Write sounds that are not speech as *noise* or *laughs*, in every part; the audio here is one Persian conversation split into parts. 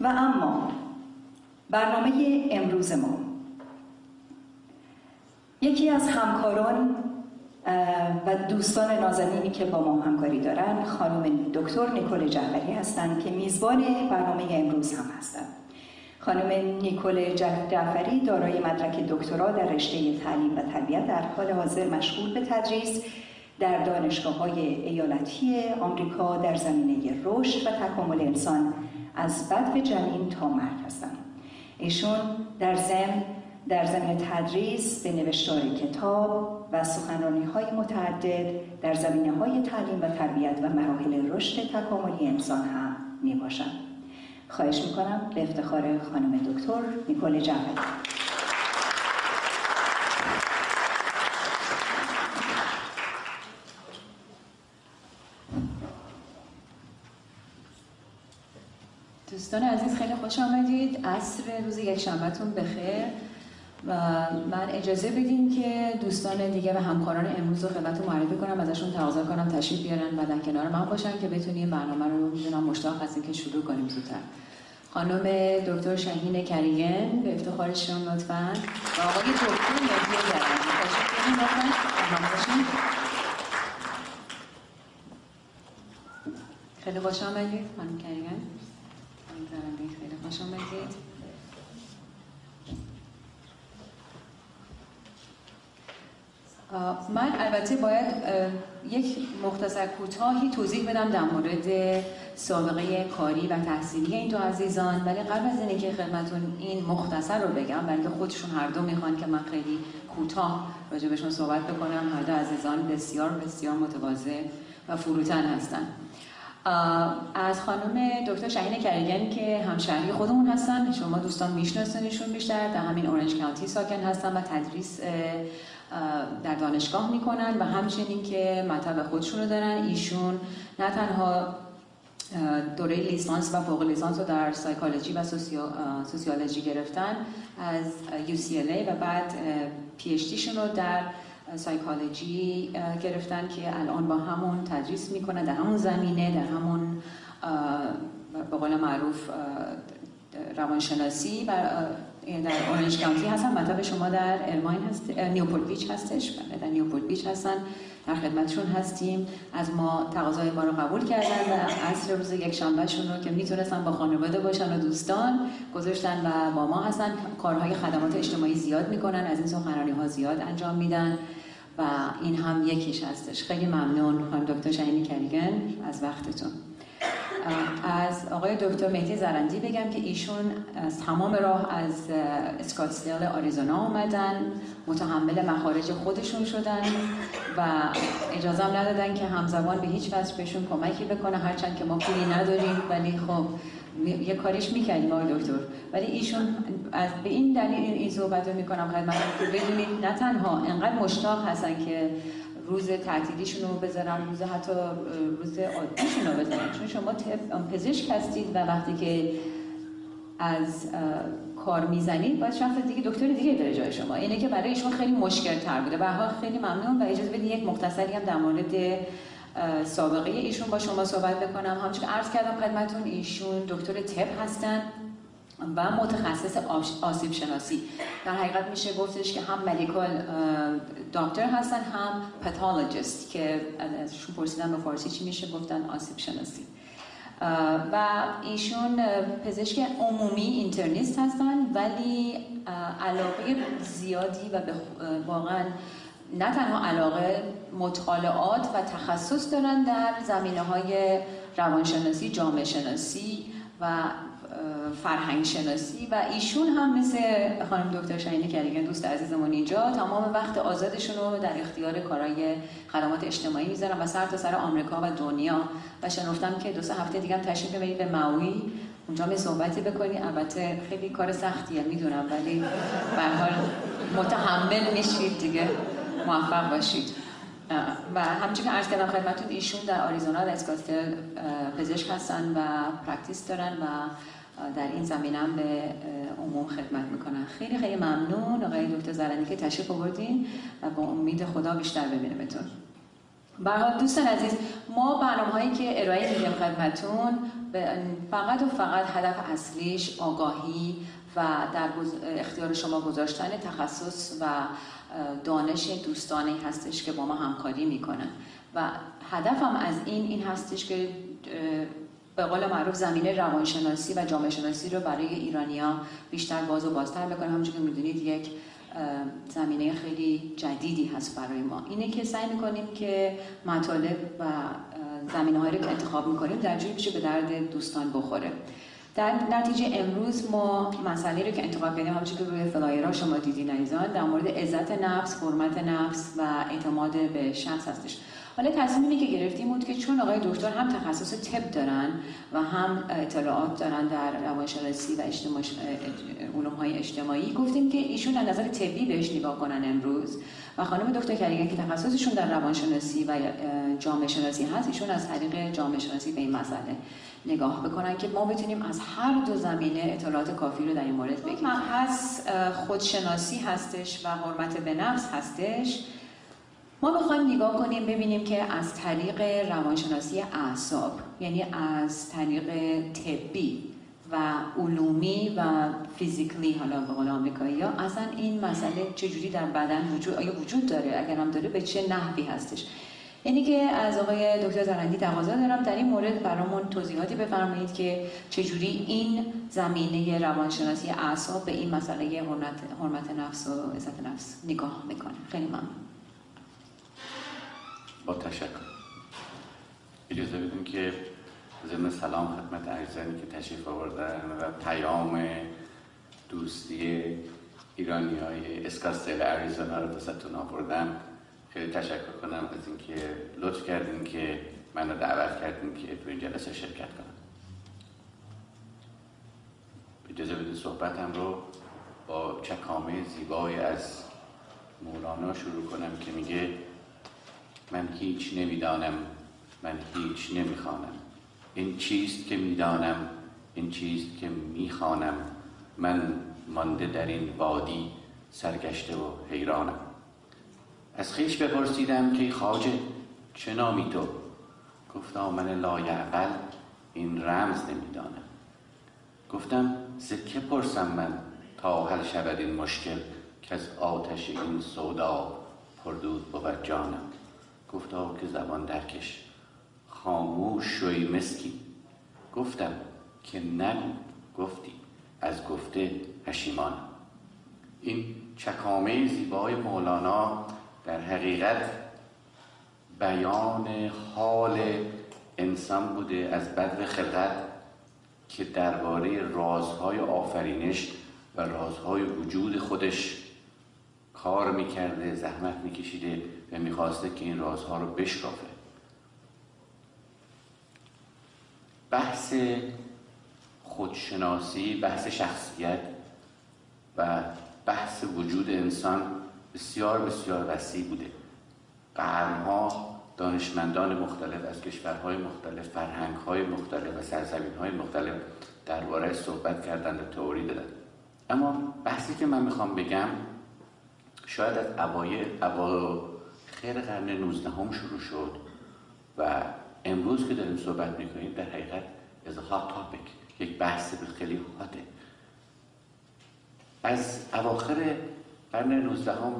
و اما برنامه امروز ما. یکی از همکاران و دوستان نازنینی که با ما همکاری دارن خانم دکتر نیکول جعفری هستند که میزبان برنامه امروز هم هستند خانم نیکول جعفری دارای مدرک دکترا در رشته تعلیم و تربیت در حال حاضر مشغول به تدریس در دانشگاه های ایالتی آمریکا در زمینه رشد و تکامل انسان از بد به جنین تا مرد هستند ایشون در زم در زمین تدریس به نوشتار کتاب و سخنرانی های متعدد در زمینه های تعلیم و تربیت و مراحل رشد تکاملی انسان هم می باشند. خواهش می‌کنم به افتخار خانم دکتر نیکول جعفری دوستان عزیز خیلی خوش آمدید. عصر روز یک شنبهتون بخیر. و من اجازه بدین که دوستان دیگه و همکاران امروز رو خدمتتون معرفی کنم. ازشون تقاضا کنم تشریف بیارن و در کنار من باشن که بتونیم برنامه رو می‌دونم مشتاق هستیم که شروع کنیم زودتر. خانم دکتر شهین کریگن به افتخارشون لطفا. و آقای دکتر مهدی زرندی تشریف بیارین خیلی خوش آمدید خانم خیلی خوش آمدید من البته باید یک مختصر کوتاهی توضیح بدم در مورد سابقه کاری و تحصیلی این دو عزیزان. ولی قبل از اینکه خدمتون این مختصر رو بگم برای خودشون هر دو می‌خوان که من خیلی کوتاه راجبشون صحبت بکنم هر دو عزیزان بسیار بسیار متواضع و فروتن هستن. از خانم دکتر شهین کرگن که همشهری خودمون هستن شما دوستان میشناسنشون بیشتر در همین اورنج کانتی ساکن هستن و تدریس در دانشگاه می‌کنن و همچنین که مطب خودشون رو دارن. ایشون نه تنها دوره لیسانس و فوق لیسانس رو در سایکولوژی و سوسیولوژی گرفتن از UCLA و بعد پی رو در سایکولوژی گرفتن که الان با همون تدریس می‌کنه در همون زمینه در همون به قول معروف روانشناسی و در Orange County هستن. مطب شما در Irvine هست Newport Beach هستش. بله، در Newport Beach هستن. در خدمتشون هستیم. از ما تقاضای ما رو قبول کردن و عصر روز یک شنبهشون رو که می‌تونستن با خانواده باشن و دوستان گذاشتن و با ما هستن. کارهای خدمات اجتماعی زیاد می‌کنن. از این سخنرانی ها زیاد انجام میدن. و این هم یکیش هستش. خیلی ممنون. خانم دکتر شهینی کریگن از وقتتون. از آقای دکتر مهدی زرندی بگم که ایشون از تمام راه از اسکاتسدیل آریزونا آمدن متحمل مخارج خودشون شدن و اجازه ندادن که همزمان به هیچ وجه بهشون کمکی بکنه. هرچند که ما پولی نداریم ولی خب یه کاریش می‌کردیم آقای دکتر. ولی ایشون از به این دلیل این صحبت رو می‌کنم. خدمتتون که بدونید نه تنها انقدر مشتاق هستن که روز تعطیلیشون رو بذارن روز حتی روز عادیشون رو بذارن. چون شما پزشک هستید و وقتی که از کار می‌زنید باید شخص دیگه دکتر دیگه بره جای شما. اینه که برای ایشون خیلی مشکل تر بوده. به خیلی ممنون و اجازه بدید یک مختصری هم در مورد سابقه ایشون با شما صحبت بکنم. همچون عرض کردم خدمتون ایشون دکتر تب هستن و متخصص آسیب شناسی. در حقیقت میشه گفتش که هم مدیکال دکتر هستن هم پاتولوژیست که ازشون پرسیدن به فارسی چی میشه گفتن آسیب شناسی. و ایشون پزشک عمومی اینترنیست هستن ولی علاقه زیادی و واقعا نه تنها علاقه مطالعات و تخصص دارن در زمینه های روانشناسی، جامعه شناسی و فرهنگ شناسی و ایشون هم مثل خانم دکتر شاینی کریگن دوست عزیزمون اینجا تمام وقت آزادشون رو در اختیار کارهای خدمات اجتماعی می‌ذارن و سر تا سر آمریکا و دنیا. و شنفتم که دو سه هفته دیگه هم تشریف ببرید به ماوی. اونجا می صحبتی بکنی. البته خیلی کار سختیه می‌دونم ولی به حال متحمل میشید دیگه. موفق باشید. و همچون که عرض کردم خدمتتون ایشون در آریزونا در Scottsdale پزشک هستن و practice دارن و در این زمینه به عموم خدمت می‌کنن. خیلی خیلی ممنون آقای دکتر زرنی که تشریف آوردین و با امید خدا بیشتر ببینیمتون برای دوستان عزیز ما برنامه هایی که ارائه میدیم خدمتون فقط و فقط هدف اصلیش آگاهی و در اختیار شما گذاشتن تخصص و دانش دوستانی هستش که با ما همکاری می‌کنن. و هدفم از این این هستش که به قول معروف زمینه روانشناسی و جامعه شناسی رو برای ایرانیا بیشتر باز و بازتر بکنم همونجور که می‌دونید یک زمینه خیلی جدیدی هست برای ما. اینه که سعی می‌کنیم که مطالب و زمینه رو که انتخاب می‌کنیم در جوری بشه به درد دوستان بخوره. در نتیجه امروز ما مسئله رو که انتخاب کردیم همونجور که روی فلایرها شما دیدین عزیزان در مورد عزت نفس، حرمت نفس و اعتماد به شخص هستش. حالا تصمیم اینه که گرفتیم بود که چون آقای دکتر هم تخصص طب دارن و هم اطلاعات دارن در روانشناسی و اجتماع علوم های اجتماعی گفتیم که ایشون از نظر طبی بهش نگاه کنن امروز. و خانم دکتر کریگن که تخصصشون در روانشناسی و جامعه شناسی هست ایشون از طریق جامعه شناسی به این مسئله نگاه بکنن که ما بتونیم از هر دو زمینه اطلاعات کافی رو در این مورد بگیریم. هست خودشناسی هستش و حرمت به نفس هستش. ما می‌خوایم نگاه کنیم ببینیم که از طریق روانشناسی اعصاب یعنی از طریق طبی و علومی و فیزیکلی حالا به قول آمریکایی یا اصلا این مسئله چجوری در بدن وجود آیا وجود داره؟ اگر هم داره به چه نحوی هستش؟ یعنی که از آقای دکتر زرندی تقاضا دارم در این مورد برامون توضیحاتی بفرمایید که چجوری این زمینه روانشناسی اعصاب به این مسئله حرمت, حرمت نفس و عزت نفس نگاه می‌کنه. خیلی ممنون. با تشکر. اجازه بدیم که ضمن سلام خدمت عزیزانی که تشریف آوردن و پیام دوستی ایرانی های اسکاستل اریزونا رو دوستتون آوردم خیلی تشکر کنم از اینکه لطف کردین که منو دعوت کردین که تو این جلسه شرکت کنم. اجازه بدین صحبتم رو با چکامه زیبای از مولانا شروع کنم که میگه من هیچ نمی‌دانم. من هیچ نمی‌خوانم. این چیست که می‌دانم؟ این چیست که می‌خوانم؟ من مانده در این وادی سرگشته و حیرانم. از خیش بپرسیدم که خواجه چه نامی تو؟ گفتا من لایعقل این رمز نمی‌دانم. گفتم زکه پرسم من تا حل شود این مشکل که از آتش این سودا پردود بود جانم؟ گفتا که زبان درکش. خاموش شوی مسکی. گفتم که نگو گفتی. از گفته پشیمان. این چکامه زیبای مولانا در حقیقت بیان حال انسان بوده از بدو خلقت که درباره رازهای آفرینش و رازهای وجود خودش کار می‌کرده زحمت میکشیده. و می‌خواسته که این رازها رو بشکافه. بحث خودشناسی بحث شخصیت و بحث وجود انسان بسیار بسیار وسیع بوده. قرنها دانشمندان مختلف از کشورهای مختلف فرهنگهای مختلف و سرزمینهای مختلف درباره صحبت کردن و تئوری دادن اما بحثی که من می‌خوام بگم شاید از اوایل خیر قرن 19 هم شروع شد و امروز که داریم صحبت می‌کنیم در حقیقت از هات تاپیک یک بحث خیلی هاته از اواخر قرن 19 هم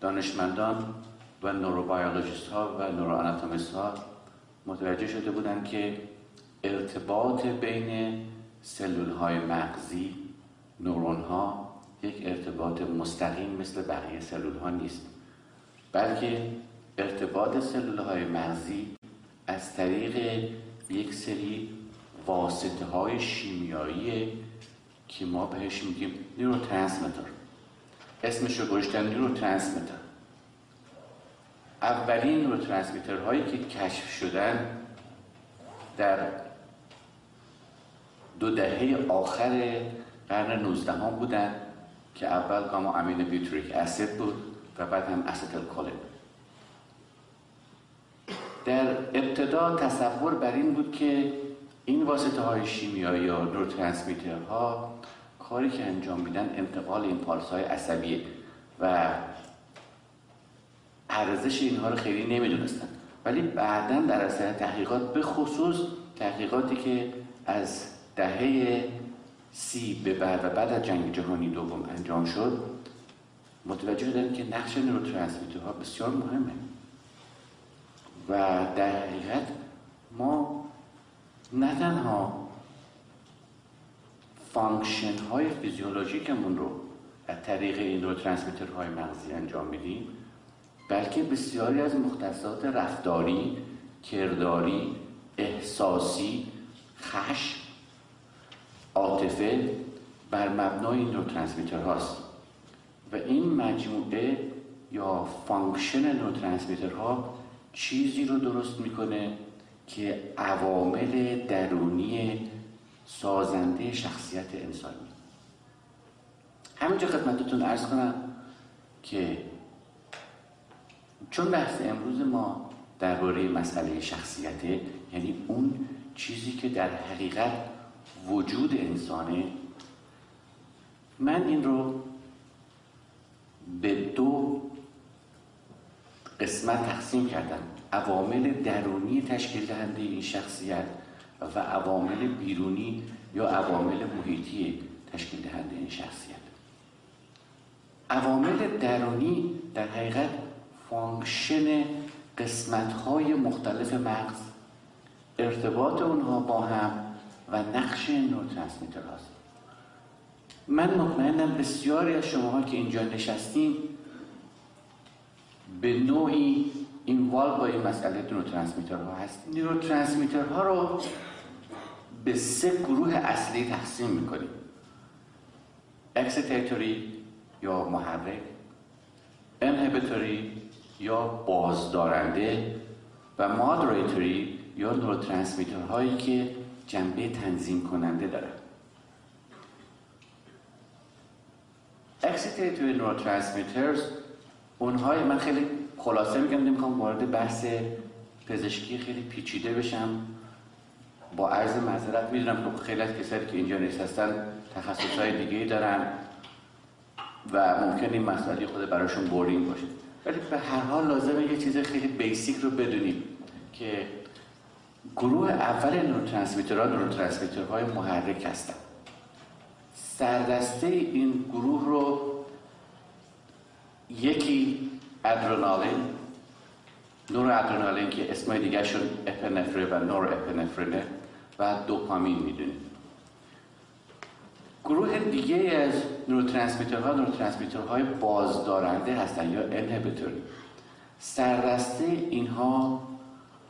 دانشمندان و نوروبیولوژیست ها و نورواناتومیست ها متوجه شده بودند که ارتباط بین سلول های مغزی نورون ها یک ارتباط مستقیم مثل بقیه سلول ها نیست. بلکه ارتباط سلول های مغزی از طریق یک سری واسطه های شیمیایی که ما بهش میگیم نیروترانسمیتر اسمش رو گوشتن نیروترانسمیتر اولین نیروترانسمیتر هایی که کشف شدن در دو دهه آخر قرن 19 هم بودن که اول گاما امین بیوتریک اسید بود. و بعد هم اسیتل کولین در ابتدا تصور بر این بود که این واسطه های شیمیایی یا ها کاری که انجام میدن انتقال این پالس های عصبیه و ارزش اینها رو خیلی نمی‌دونستن. ولی بعدا در اثر تحقیقات به خصوص تحقیقاتی که از دهه سی به بعد و بعد از جنگ جهانی دوم انجام شد متوجه شدن که نقش ها بسیار مهمه. و در حقیقت ما نه تنها function های فیزیولوژیکمون رو از طریق این های مغزی انجام میدیم بلکه بسیاری از مختصات رفتاری کرداری احساسی خشم عاطفه بر مبنای این neurotransmitter هاست و این مجموعه یا function neurotransmitter ها چیزی رو درست می‌کنه که عوامل درونی سازنده شخصیت انسانی. همینجا خدمتتون ارز کنم که چون بحث امروز ما درباره مسئله شخصیته یعنی اون چیزی که در حقیقت وجود انسانه من این رو به دو قسمت تقسیم کردم عوامل درونی تشکیل دهنده این شخصیت و عوامل بیرونی یا عوامل محیطی تشکیل دهنده این شخصیت. عوامل درونی در حقیقت function قسمت های مختلف مغز ارتباط اونها با هم و نقش neurotransmitter هاست من مطمئنم بسیاری از شماها که اینجا نشستیم به نوعی involve با این مسئله ها هست ها رو به سه گروه اصلی تقسیم می‌کنیم. excitatory یا محرک inhibitory یا بازدارنده و modulatory یا هایی که جنبه تنظیم کننده داره excitatory neurotransmitters اونهای من خیلی خلاصه میگم نمی‌خوام وارد بحث پزشکی خیلی پیچیده بشم. با عرض معذرت می‌دونم که خیلی از کسایی که اینجا نشستن تخصص های دیگه دارن و ممکنه این مسئله خود براشون boring باشه. ولی به هر حال لازمه یه چیز خیلی basic رو بدونیم که گروه اول neurotransmitter ها neurotransmitter های محرک هستن. سردسته این گروه رو یکی ادرنالین نور ادرنالین که اسمای دیگه شون اپنفره و نور اپنفرینه و دوپامین می‌دونیم. گروه دیگه از نوروترانسمیترها نوروترانسمیترهای بازدارنده هستن یا انهبیتوری سردسته اینها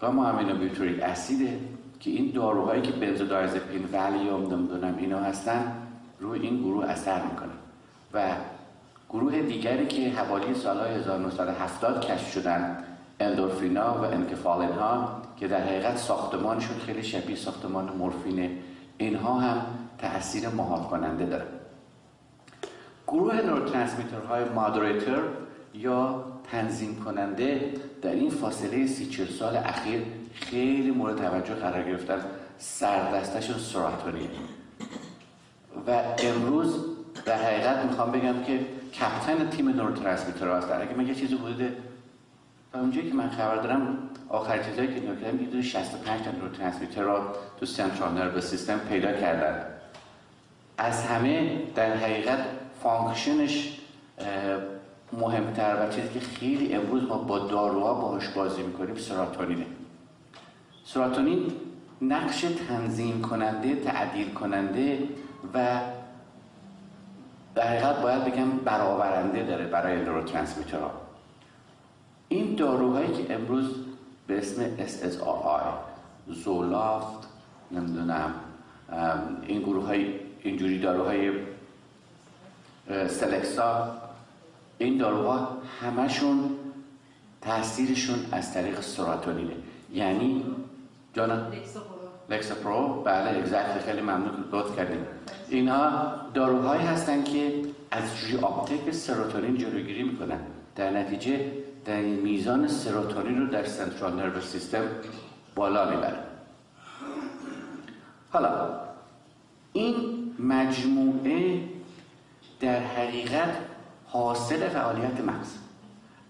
گاما امینوبیوتریک اسیده که این داروهایی که بنزودایزپین ولیوم نمی‌دونم اینا هستن روی این گروه اثر می‌کنن و گروه دیگری که حوالی سالهای 1970 کشف شدن اندورفینا و انکفالین ها که در حقیقت ساختمانشون خیلی شبیه ساختمان مورفینه. اینها هم تاثیر مهار کننده دارن گروه های مادریتر یا تنظیم کننده در این فاصله سی چل سال اخیر خیلی مورد توجه قرار گرفتن. سردسته‌شون سروتونین و امروز در حقیقت می‌خوام بگم که captain تیم neurotransmitter هستن اگه من یه چیزی حدود تا اونجایی که من خبر دارم آخر چیزایی که نگاه حدود 65 تا neurotransmitter رو تو central nervous system پیدا کردن. از همه در حقیقت function ش مهمتر و چیزی که خیلی امروز ما با داروها باهاش بازی می‌کنیم سراتونینه. سراتونین نقش تنظیم کننده تعدیل کننده و در حقیقت باید بگم برآورنده داره برای نوروترانسمیترها این داروهایی که امروز به اسم SSRI زولافت نمی‌دونم این گروه های اینجوری داروهای Celexa این داروها همشون تاثیرشون از طریق سروتونینه. یعنی جانا Lexapro بله exactly خیلی ممنون که لطف کردیم اینها داروهایی هستن که از reuptake سروتونین جلوگیری می‌کنن. در نتیجه در میزان سروتونین رو در central nervous system بالا می‌برن حالا این مجموعه در حقیقت حاصل فعالیت مغز.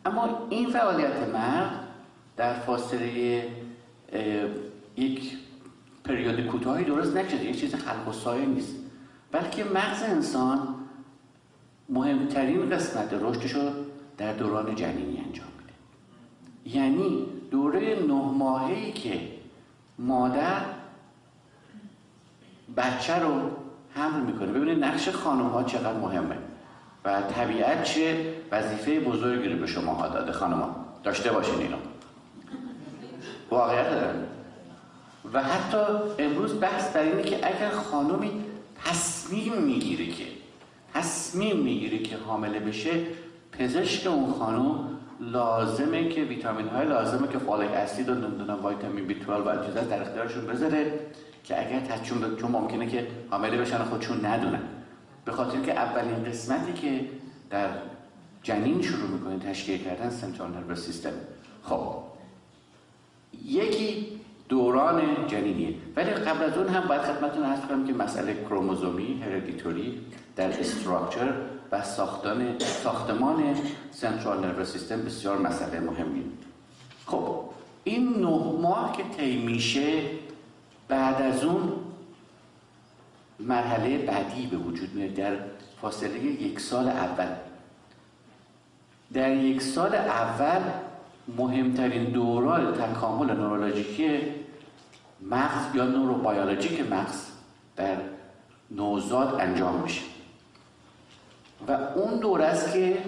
اما این فعالیت مغز در فاصله یک پریود کوتاهی درست نشده یک چیز خلق و سایه نیست. بلکه مغز انسان مهمترین قسمت رشدش رو در دوران جنینی انجام میده. یعنی دوره نه ماهی که مادر بچه رو حمل می‌کنه. ببینید نقش خانم ها چقدر مهمه و طبیعت چه وظیفه بزرگی رو به شما ها داده خانم ها داشته باشین اینو. واقعیت و حتی امروز بحث در اینه که اگر خانمی تصمیم می‌گیره که تصمیم می‌گیره که حامله بشه پزشک اون خانم لازمه که ویتامین های لازمه که فالک اسید و نمی‌دونم ویتامین بی 12 و چیزا در اختیارشون بذاره که اگر تصمیم چون ممکنه که حامله بشن خودشون ندونن. به خاطر که اولین قسمتی که در جنین شروع می‌کنه تشکیل کردن سنترال نروس سیستم. خب. دوران جنینیه. ولی قبل از اون هم باید خدمتتون عرض کنم که مسئله کروموزومی هردیتوری در استراکچر و ساختان ساختمان سنترال نروس سیستم بسیار مسئله مهمی خب این نه ماه که طی میشه بعد از اون مرحله بعدی به وجود میاد در فاصله یک سال اول. در یک سال اول مهمترین دوران تکامل نورولوژیکی مغز یا نوروبیولوژیک مغز در نوزاد انجام میشه. و اون دور است که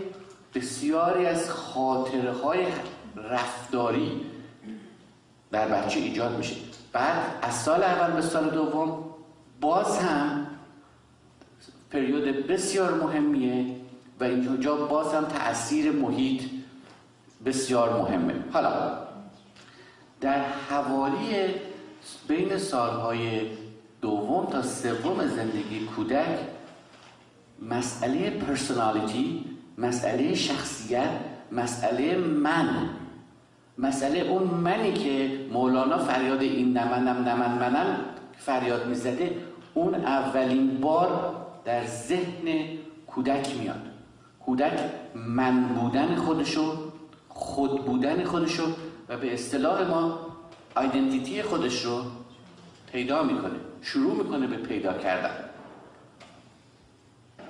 بسیاری از خاطره های رفتاری در بچه ایجاد میشه. بعد از سال اول به سال دوم باز هم پریود بسیار مهمیه و اینجا باز هم تاثیر محیط بسیار مهمه. حالا در حوالی بین سالهای دوم تا سوم زندگی کودک مسئله پرسونالیتی مسئله شخصیت مسئله من. مسئله اون منی که مولانا فریاد این نمنم نمن منم فریاد می‌زده اون اولین بار در ذهن کودک میاد. کودک من بودن خودشو خود بودن خودشو و به اصطلاح ما آیدنتیتی خودش رو پیدا می‌کنه شروع می‌کنه به پیدا کردن.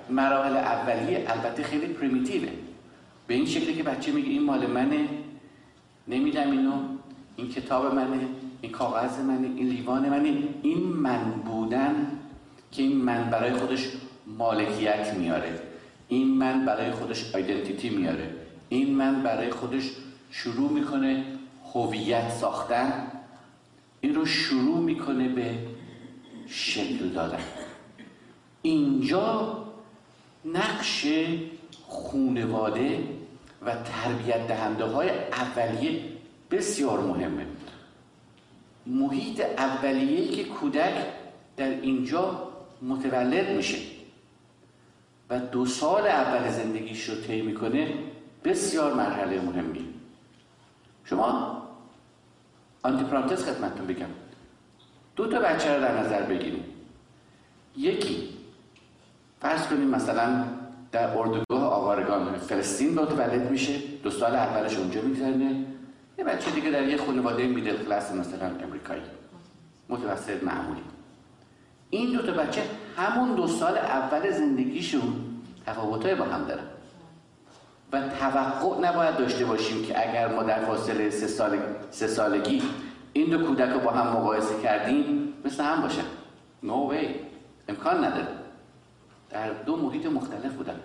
مراحل اولیه البته خیلی پریمیتیوه به این شکلی که بچه میگه این مال منه نمیدم اینو این کتاب منه این کاغذ منه این لیوان منه. این من بودن که این من برای خودش مالکیت میاره. این من برای خودش آیدنتیتی میاره. این من برای خودش شروع می‌کنه هویت ساختن. این رو شروع می‌کنه به شکل دادن. اینجا نقش خونواده و تربیت دهنده های اولیه بسیار مهمه. محیط اولیه که کودک در اینجا متولد میشه و دو سال اول زندگیش رو طی می‌کنه بسیار مرحله مهمی. شما آنتی پرانتز خدمتتون بگم. دو تا بچه رو در نظر بگیریم. یکی فرض کنیم مثلا در اردوگاه آوارگان فلسطین متولد میشه دو سال اولش اونجا میگذرنه یه بچه دیگه در یه خانواده میدل کلاس مثلا امریکایی. متوسط معمولی. این دو تا بچه همون دو سال اول زندگیشون تفاوتای با هم دارن. و توقع نباید داشته باشیم که اگر ما در فاصله سه, سال... سه سالگی این دو کودک رو با هم مقایسه کردیم مثل هم باشن. نو no امکان نداره. در دو محیط مختلف بودن.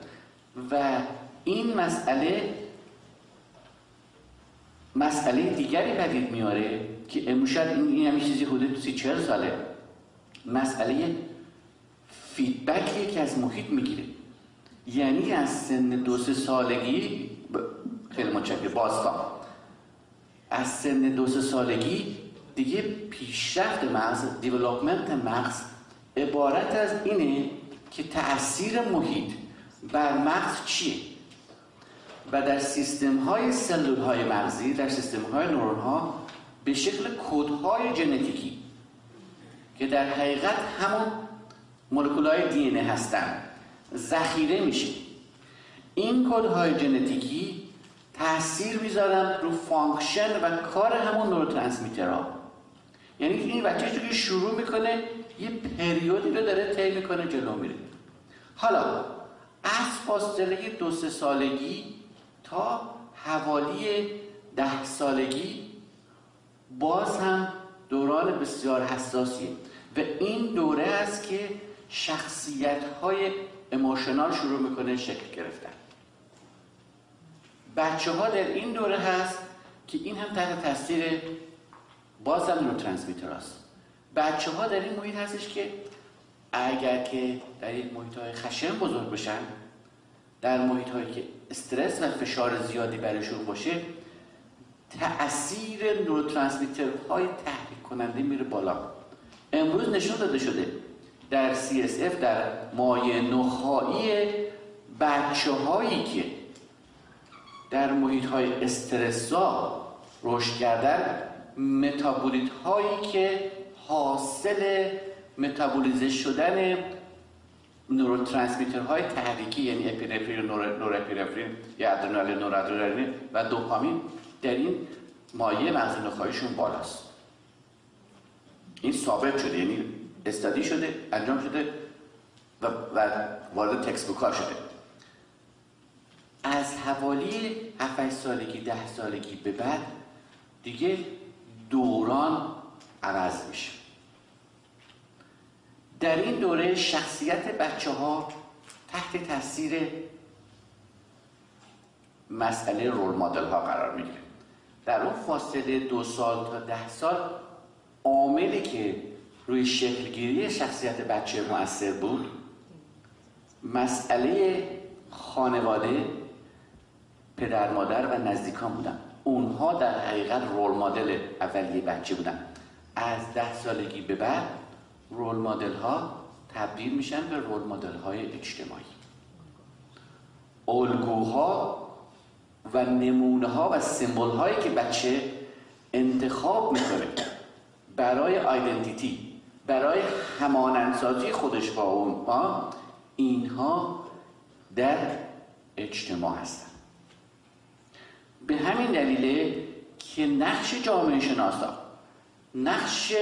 و این مسئله مسئله دیگری پدید میاره که امروز این همین چیزی حدود سی چهل ساله. مسئله feedback ی که از محیط می‌گیره. یعنی از سن دو سه سالگی خیلی متشکر بازتا. از سن دو سه سالگی دیگه پیشرفت مغز development مغز عبارت از اینه که تاثیر محیط بر مغز چیه؟ و در سیستم های سلول های مغزی در سیستم های نورون ها به شکل کدهای ژنتیکی که در حقیقت همون مولکول های DNA هستن. ذخیره میشه. این کدهای ژنتیکی تاثیر می‌ذارن رو function و کار همون ها یعنی این بچه که شروع می‌کنه یه period ی رو داره طی می‌کنه جلو میره. حالا از فاصله دو سه سالگی تا حوالی ده سالگی باز هم دوران بسیار حساسیه و این دوره است که شخصیت های اموشنال شروع می‌کنه شکل گرفتن. بچه ها در این دوره هست که این هم تحت تاثیر باز هم نوترانسمیتر هست. بچه ها در این محیط هستش که اگر که در یک محیط های خشم بزرگ بشن در محیط هایی که استرس و فشار زیادی برشون باشه تأثیر نوروترانسمیتر های تحریک کننده میره بالا. امروز نشون داده شده در CSF در مایه نخایی بچه هایی که در محیط های استرسا رشد کردن متابولیت هایی که حاصل متابولیزه شدن های تحریکی یعنی اپینفرین نورپینفرین یا ادرنالین نورادرنالین و دوپامین در این مایه مغز نخواهیشون بالاست. این ثابت شده یعنی استادی شده انجام شده و, وارد تکس ها شده. از حوالی 7 سالگی ده سالگی به بعد دیگه دوران عوض میشه. در این دوره شخصیت بچه ها تحت تاثیر مسئله رول مدل ها قرار می‌گیره. در اون فاصله دو سال تا ده سال عاملی که روی شکلگیری شخصیت بچه مؤثر بود. مسئله خانواده پدر مادر و نزدیکان بودن. اونها در حقیقت رول مدل اولیه بچه بودن. از ده سالگی به بعد رول مدل ها تبدیل میشن به رول مدل های اجتماعی. الگوها و نمونه ها و سمبل هایی که بچه انتخاب می‌کنه برای آیدنتیتی برای همانندسازی خودش با اونها اینها در اجتماع هستن. به همین دلیله که نقش جامعه شناسا نقش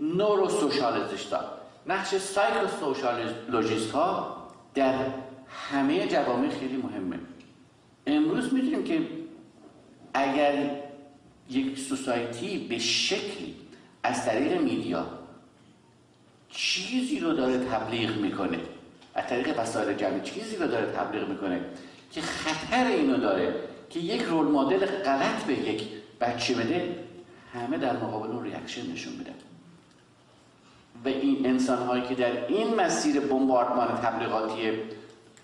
نورو سوشالزیست ها نقش سایکل سوشالوژیست ها در همه جوامع خیلی مهمه. امروز می‌دونیم که اگر یک سوسایتی به شکلی از طریق میدیا چیزی رو داره تبلیغ می‌کنه. از طریق وسایل جمعی چیزی رو داره تبلیغ می‌کنه که خطر اینو داره که یک رول مدل غلط به یک بچه بده همه در مقابل اون ریاکشن نشون میدن و این انسان هایی که در این مسیر بمباردمان تبلیغاتی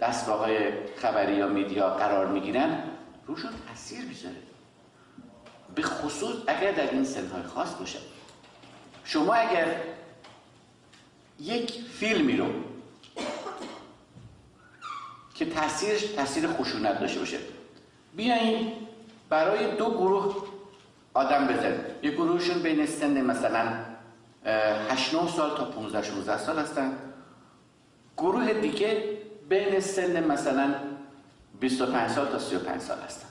دستگاه های خبری یا میدیا قرار می‌گیرن روشون تاثیر می‌ذاره. به خصوص اگر در این سنهای خاص باشه. شما اگر یک فیلمی رو که تاثیرش تاثیر خشونت داشته باشه. بیاین برای دو گروه آدم بزن یک گروهشون بین سن مثلا 8 9 سال تا 15 16 سال هستن. گروه دیگه بین سن مثلا 25 سال تا 35 سال هستن.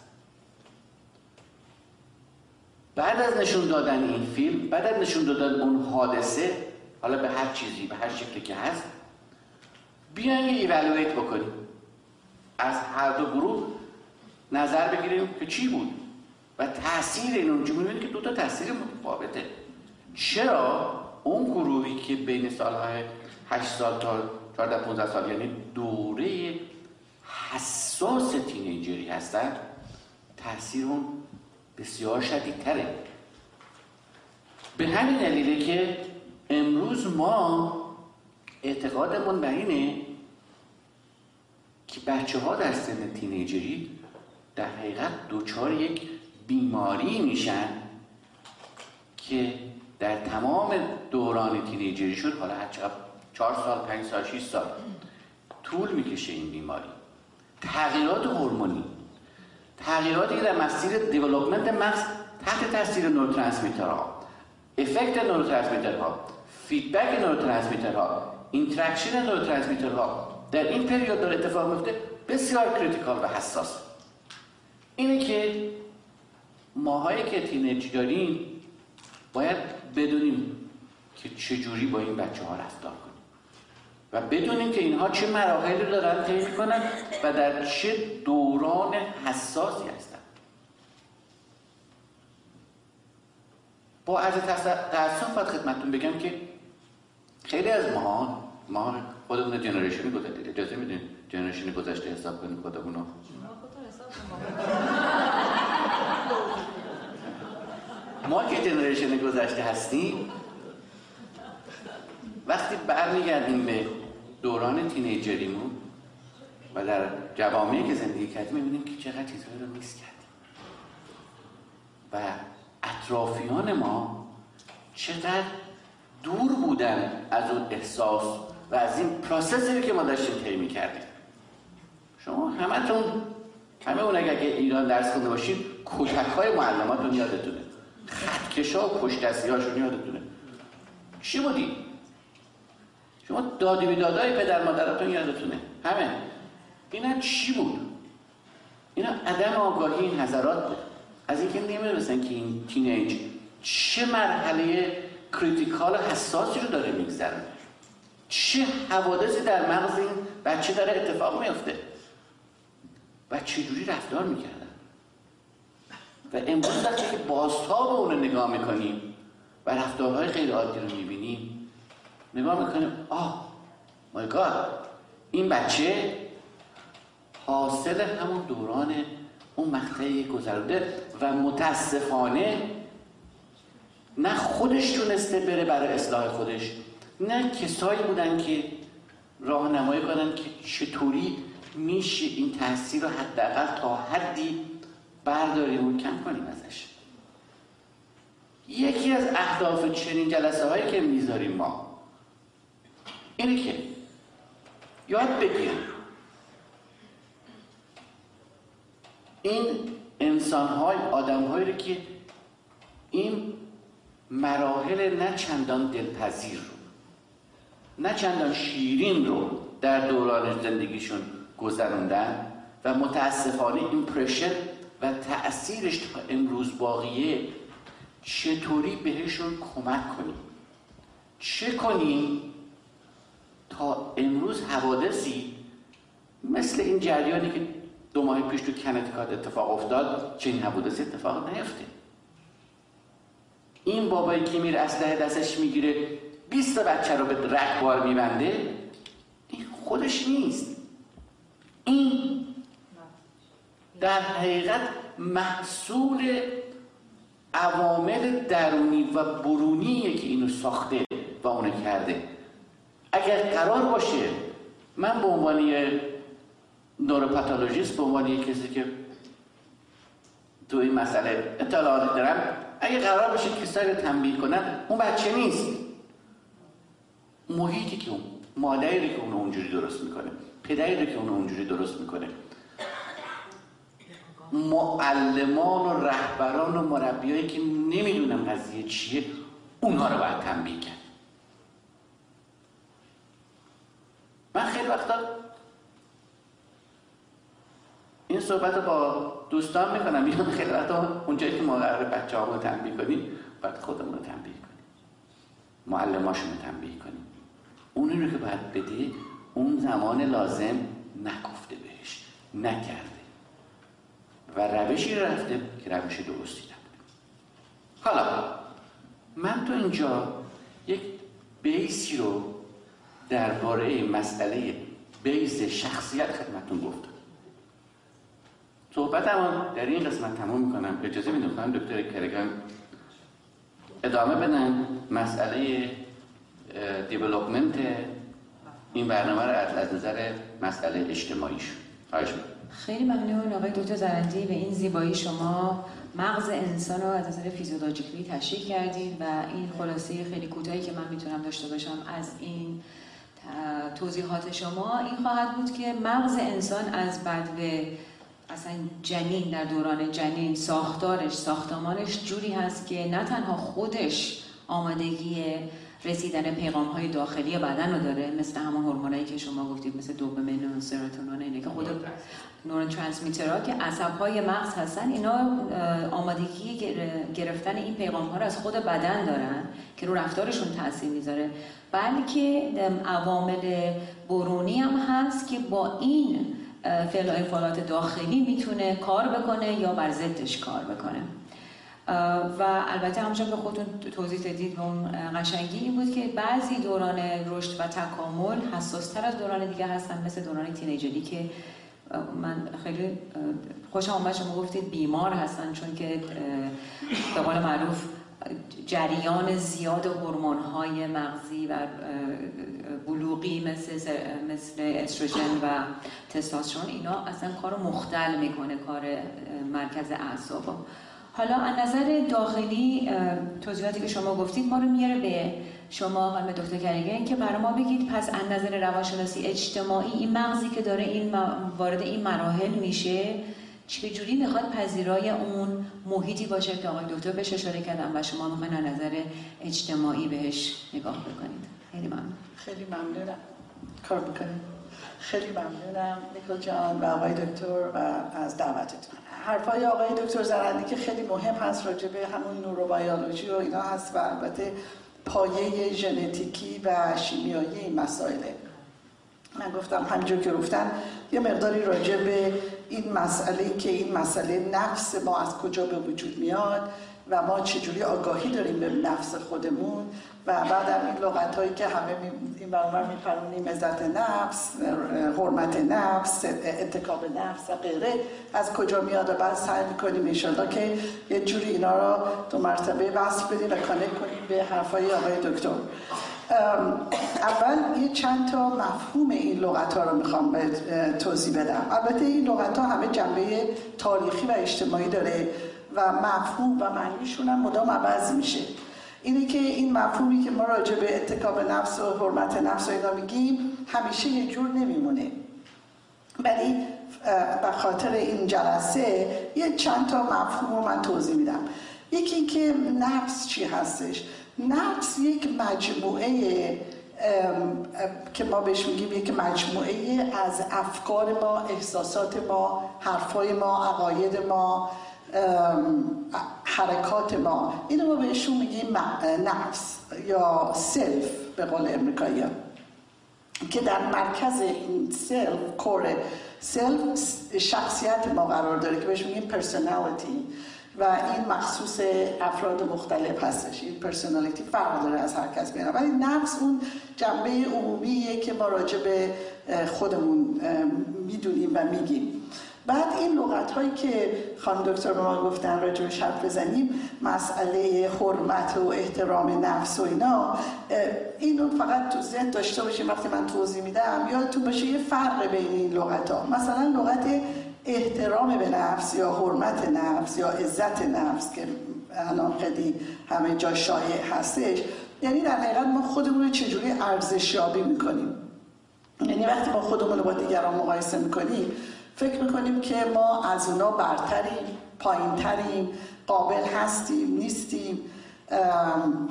بعد از نشون دادن این فیلم بعد از نشون دادن اون حادثه حالا به هر چیزی به هر شکلی که هست بیاین یه ایوالویت بکنیم. از هر دو گروه نظر بگیریم که چی بود. و تاثیر این اونجا می‌بینید که دو تا تاثیر متفاوته. چرا اون گروهی که بین سالهای 8 سال تا 14 15 سال یعنی دوره حساس تینیجری هستن تاثیر اون بسیار شدیدتره. به همین دلیله که امروز ما اعتقادمون به اینه که بچه ها در سن تینیجری در حقیقت دوچار یک بیماری میشن که در تمام دوران تینیجری شد حالا هر چهار سال پنج سال شیش سال طول می‌کشه این بیماری. تغییرات هورمونی تغییراتی در مسیر دیولوپمنت مغز تحت تاثیر نوروترانسمیترها افکت نوروترانسمیترها فیدبک نوروترانسمیترها اینتراکشن نوروترانسمیترها در این period داره اتفاق میفته بسیار critical و حساس. اینه که ماهایی که teenage داریم باید بدونیم که چجوری با این بچه ها رفتار کنیم و بدونیم که اینها چه مراحلی دارن طی کنن و در چه دوران حساسی هستن. با عرض تاسف خدمتتون بگم که خیلی از ما ما خودمون جنریشن گذشته اجازه میدین جنریشن گذشته حساب کنیم خودمون ما که جنریشن گذشته هستیم وقتی برمیگردیم به دوران تینیجریمون و در جوامعی که زندگی کردیم می‌بینیم که چقدر چیزهایی رو میس کردیم. و اطرافیان ما چقدر دور بودن از اون احساس و از این پروسسی که ما داشتیم طی کردیم شما همتون همه اون اگر که ایران درس خونده باشین کتک های معلماتون یادتونه. خطکشا و پشت هاشون یادتونه. چی بودی؟ شما دادی بیدادای پدر مادراتون یادتونه. همه اینا چی بود؟ اینا عدم آگاهی این حضرات بود. از اینکه نمی‌دونستن که این تینیج چه مرحله کریتیکال و حساسی رو داره میگذره چه حوادثی در مغز این بچه داره اتفاق میفته و چجوری رفتار می‌کردن؟ و امروز وقتی که بازتاب اون رو نگاه می‌کنیم و رفتارهای غیر عادی رو می‌بینیم نگاه می‌کنیم آه مای گاد این بچه حاصل همون دوران اون مقطعی گذرده و متاسفانه نه خودش تونسته بره برای اصلاح خودش نه کسایی بودن که راهنمایی کنن که چطوری میشه این تاثیر رو حداقل تا حدی برداریم و کم کنیم ازش. یکی از اهداف چنین جلسه هایی که می‌ذاریم ما اینه که یاد بگیریم این انسان های آدم هایی رو که این مراحل نه چندان دلپذیر رو نه چندان شیرین رو در دوران زندگیشون گذروندن و متاسفانه این پرشر و تأثیرش تا امروز باقیه. چطوری بهشون کمک کنیم؟ چه کنیم تا امروز حوادثی مثل این جریانی که دو ماه پیش تو کنتیکات اتفاق افتاد چه این حوادثی اتفاق نیفته؟ این بابایی که میره اسلحه دستش می‌گیره 20 بچه رو به رکبار میبنده این خودش نیست. این در حقیقت محصول عوامل درونی و برونیه که اینو ساخته و اونو کرده. اگر قرار باشه من به عنوان یه نوروپاتولوژیست به عنوان کسی که تو این مسئله اطلاعات دارم اگه قرار باشه کسایی رو تنبیه کنن اون بچه نیست. محیطی که اون مادری که اونو اونجوری درست می‌کنه پدری که اونو اونجوری درست می‌کنه. معلمان و رهبران و مربیایی که نمی‌دونم قضیه چیه اونها رو باید تنبیه کرد. من خیلی وقتا این صحبت با دوستان می‌کنم میگم خیلی وقتا اونجایی که ما قرار بچه رو تنبیه کنیم باید خودمون رو تنبیه کنیم. معلماشون رو تنبیه کنیم. اونی رو که باید بده اون زمان لازم نگفته بهش نکرده. و روشی رفته که روش درستی نبوده. حالا من تو اینجا یک بیسی رو درباره مسئله بیس شخصیت خدمتون گفتم. صحبتم در این قسمت تمام می‌کنم. اجازه می‌دونم دکتر کرگان ادامه بدن مسئله دیولوپمنت این برنامه رو از نظر مسئله اجتماعیش. خواهش خیلی ممنون آقای دکتر زرندی. به این زیبایی شما مغز انسان رو از نظر فیزیولوژیکی تشریح کردید و این خلاصه خیلی کوتاهی که من می‌تونم داشته باشم از این توضیحات شما. این خواهد بود که مغز انسان از بدو اصلا جنین در دوران جنین ساختارش ساختمانش جوری هست که نه تنها خودش آمادگی رسیدن پیغام های داخلی بدن رو داره مثل همون هورمونایی که شما گفتید مثل دوپامین و سروتونین اینه که خود نورون ترانسمیترها که عصب های مغز هستن اینا آمادگی گرفتن این پیغام ها رو از خود بدن دارن که رو رفتارشون تاثیر می‌ذاره. بلکه عوامل برونی هم هست که با این فعل فعالات داخلی می‌تونه کار بکنه یا بر ضدش کار بکنه. و البته همونجا به خودتون توضیح دادید و اون قشنگی این بود که بعضی دوران رشد و تکامل حساستر از دوران دیگه هستن مثل دوران تینیجری که من خیلی خوش آمد شما گفتید بیمار هستن چون که به قول معروف جریان زیاد هورمون های مغزی و بلوغی مثل مثل استروژن و تستوسترون اینا اصلا کار مختل می‌کنه کار مرکز اعصاب. حالا از نظر داخلی توضیحاتی که شما گفتید ما رو میاره به شما خانم دکتر کریگن که برای ما بگید پس از نظر روانشناسی اجتماعی این مغزی که داره این وارد این مراحل میشه چجوری می‌خواد پذیرای اون محیطی باشه که آقای دکتر بهش اشاره کردن و شما می‌خواین از نظر اجتماعی بهش نگاه بکنید؟ خیلی ممنون. خیلی ممنونم. کار خیلی ممنونم نیکل جان و آقای دکتر و از دعوتتون. حرفای آقای دکتر زرندی که خیلی مهم هست راجع به همون نوروبیولوژی و اینا هست و البته پایه ژنتیکی و شیمیایی این مسائله. من گفتم همینجور که گفتن یه مقداری راجع به این مسئله که این مسئله نفس ما از کجا به وجود میاد و ما چجوری آگاهی داریم به نفس خودمون و بعد هم این لغت هایی که همه این برامر میپرونیم عزت نفس حرمت نفس اتکاب نفس و غیره از کجا میاد و بعد سعی می‌کنیم انشالله که یه جوری اینا رو دو مرتبه وصل بدیم و کانک کنیم به حرفای آقای دکتر. اول یه چند تا مفهوم این لغت ها رو می‌خوام توضیح بدم. البته این لغت ها همه جنبه تاریخی و اجتماعی داره. و مفهوم و معنیشون هم مدام عوض میشه. اینه که این مفهومی که ما راجع به اتکاب نفس و حرمت نفس و اینا میگیم همیشه یه جور نمیمونه. ولی به خاطر این جلسه یه چند تا مفهوم رو من توضیح میدم. یکی اینکه نفس چی هستش؟ نفس یک مجموعه که ما بهش میگیم یک مجموعه از افکار ما احساسات ما حرفای ما عقاید ما حرکات ما. اینو ما بهشون میگیم نفس یا self به قول امریکایی. که در مرکز این self core self شخصیت ما قرار داره که بهش میگیم personality و این مخصوص افراد مختلف هستش. این پرسنالیتی فرق داره از هر کس بینا ولی نفس اون جنبه عمومیه که ما راجع به خودمون می‌دونیم و میگیم. بعد این لغت هایی که خانم دکتر به ما گفتن راجع به حرف بزنیم مسئله حرمت و احترام نفس و اینا اینو فقط تو ذهن داشته باشیم وقتی من توضیح میدم یادتون باشه یه فرق بین این لغت ها مثلا لغت احترام به نفس یا حرمت نفس یا عزت نفس که الان خیلی همه جا شایع هستش. یعنی در حقیقت ما خودمون رو چجوری ارزشیابی می‌کنیم؟ یعنی وقتی ما خودمون رو با دیگران مقایسه می‌کنیم فکر می‌کنیم که ما از اونا برتریم پایینتریم قابل هستیم نیستیم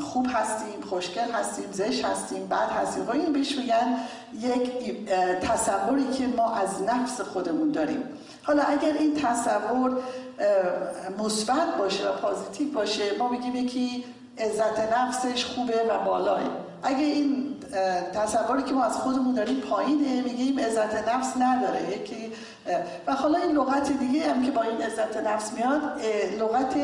خوب هستیم خوشگل هستیم زش هستیم بد هستیم. و این بهش میگن یک تصوری که ما از نفس خودمون داریم. حالا اگر این تصور مثبت باشه و positive باشه ما میگیم یکی عزت نفسش خوبه و والا اگه این تصوری که ما از خودمون داریم پایینه میگیم عزت نفس نداره. یکی و حالا این لغت دیگه هم که با این عزت نفس میاد لغت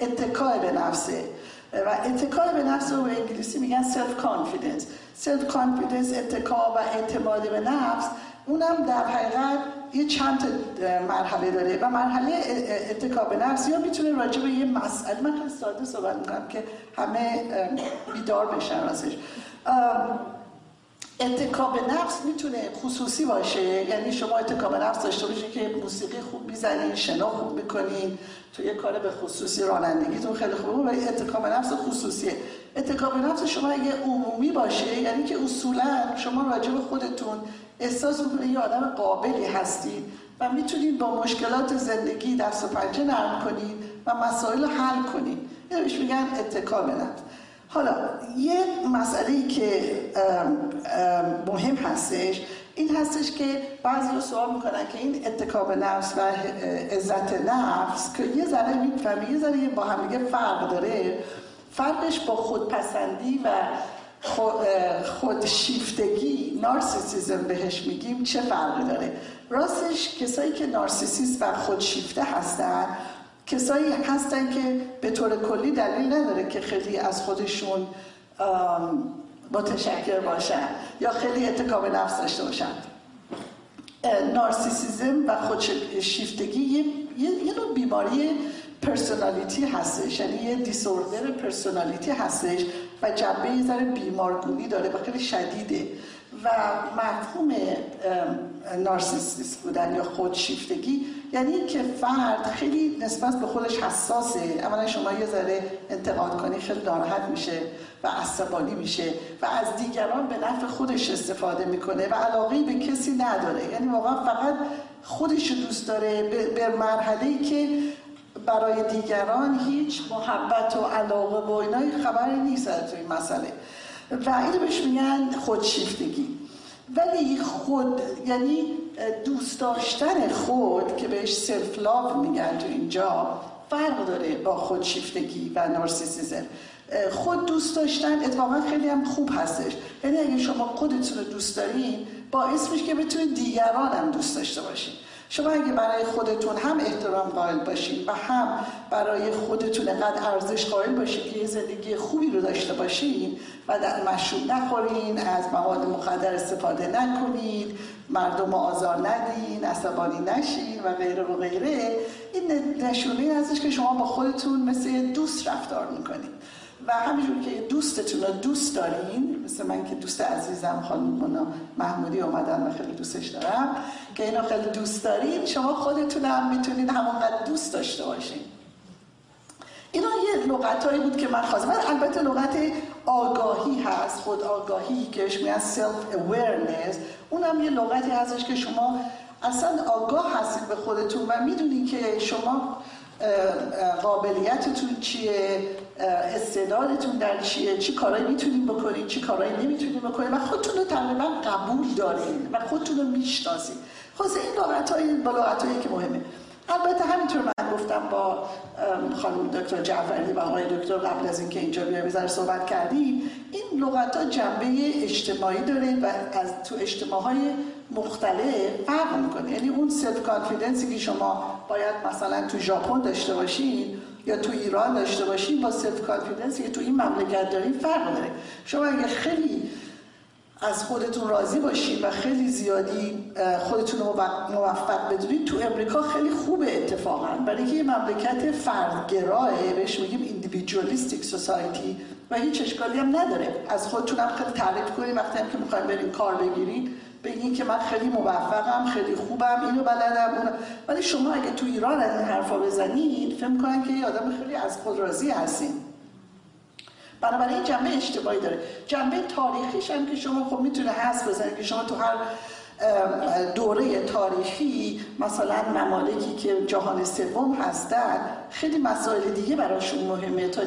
اتکای به نفسه. و اتکای به نفس رو به انگلیسی میگن self confidence self confidence اتکا و اعتماد به نفس اونم در حقیقت یه چند مرحله داره. و مرحله اتکا به نفس یا می‌تونه راجع به یه مسئله من خیلی ساده صحبت می‌کنم که همه بیدار بشن ازش اتکا به نفس می‌تونه خصوصی باشه. یعنی شما اتکا به نفس داشته باشید که موسیقی خوب می‌زنین شنا خوب می‌کنین. تو یه کار به خصوصی رانندگیتون خیلی خوبه ولی اتکا به نفس خصوصیه. اتکا به نفس شما اگه عمومی باشه یعنی که اصولا شما راجع به خودتون احساس می‌کنید یه آدم قابلی هستید و می‌تونید با مشکلات زندگی دست و پنجه نرم کنید و مسائل حل کنید اینو میگن اتکا به نفس. حالا یه مسئله که مهم هستش این هستش که بعضی رو سوال می‌کنن که این اتکاب نفس و عزت نفس که یه ذره می‌فهمی یه ذره با همدیگه فرق داره. فرقش با خودپسندی و خودشیفتگی نارسیسیزم بهش میگیم چه فرقی داره؟ راستش کسایی که نارسیسیست و خودشیفته هستن کسایی هستن که به طور کلی دلیل نداره که خیلی از خودشون متشکر باشن یا خیلی اتکاب نفس داشته باشن. نارسیسیزم و خودشیفتگی یه, یه نوع بیماری personality هستش یعنی یه disorder personality هستش و جنبه یه ذره بیمارگونی داره و خیلی شدیده و مفهوم narcissist بودن یا خودشیفتگی یعنی که فرد خیلی نسبت به خودش حساسه. اولا شما یه ذره انتقاد کنی خیلی ناراحت میشه و عصبانی میشه و از دیگران به نفع خودش استفاده می‌کنه و علاقه به کسی نداره. یعنی واقعا فقط خودش دوست داره به مرحله ای که برای دیگران هیچ محبت و علاقه و اینای خبری نیست تو این مسئله. و اینو بهش میگن خودشیفتگی. ولی خود یعنی دوست داشتن خود که بهش سلف لاو میگن تو اینجا فرق داره با خودشیفتگی و نارسیسیزم خود دوست داشتن اتفاقا خیلی هم خوب هستش. یعنی اگه شما خودتون رو دوست دارین باعث میشه که بتونید دیگران هم دوست داشته باشین. شما اگه برای خودتون هم احترام قائل باشین و هم برای خودتون انقدر ارزش قائل باشین که یه زندگی خوبی رو داشته باشین و در مشروب نخورین از مواد مخدر استفاده نکنید مردم آزار ندین عصبانی نشین و غیره و غیره. این نشونه هستش که شما با خودتون مثل دوست رفتار می‌کنید. و همینجور که دوستتون رو دوست دارین مثل من که دوست عزیزم خانم محمودی اومدن و خیلی دوستش دارم که اینو خیلی دوست دارین شما خودتون هم می‌تونین همونقدر دوست داشته باشین. اینا یه لغتهایی بود که من خواستم. البته لغت آگاهی هست خود آگاهی که میگن self awareness اونم یه لغتی هستش که شما اصلا آگاه هستید به خودتون و می‌دونید که شما قابلیتتون چیه استعدادتون در چیه چی کارایی می‌تونین بکنین چی کارایی نمی‌تونین بکنین و خودتون رو تقریبا قبول دارین و خودتون رو می‌شناسین خلاص این لغت های با لغت که مهمه. البته همینطور من گفتم با خانم دکتر جعفری و آقای دکتر قبل از اینکه اینجا بیایم صحبت کردیم این لغت ها جنبه اجتماعی داره و از تو اجتماع های مختلف فرق می‌کنه. یعنی اون self confidence ی که شما باید مثلا تو ژاپن داشته باشین یا تو ایران داشته باشین با self confidence ی که تو این مملکت دارین فرق داره شما اگه خیلی از خودتون راضی باشین و خیلی زیادی خودتون رو موفق بدونید تو امریکا خیلی خوبه اتفاقا. برای که یه مملکت فردگراه بهش میگیم individualistic society و هیچ اشکالی هم نداره. از خودتون هم خیلی تعریف کنید وقتی هم که می‌خوایم بریم کار بگیرید بگین که من خیلی موفقم خیلی خوبم اینو بلدم اونو. ولی شما اگه تو ایران از این حرفا بزنید فکر می‌کنن که یه آدم خیلی از خود راضی هستین. بنابراین جنبه اشتباهی داره. جنبه تاریخیش هم که شما خب می‌تونه حس بزنید که شما تو هر دوره تاریخی مثلا ممالکی که جهان سوم هستن خیلی مسائل دیگه براشون مهمه تا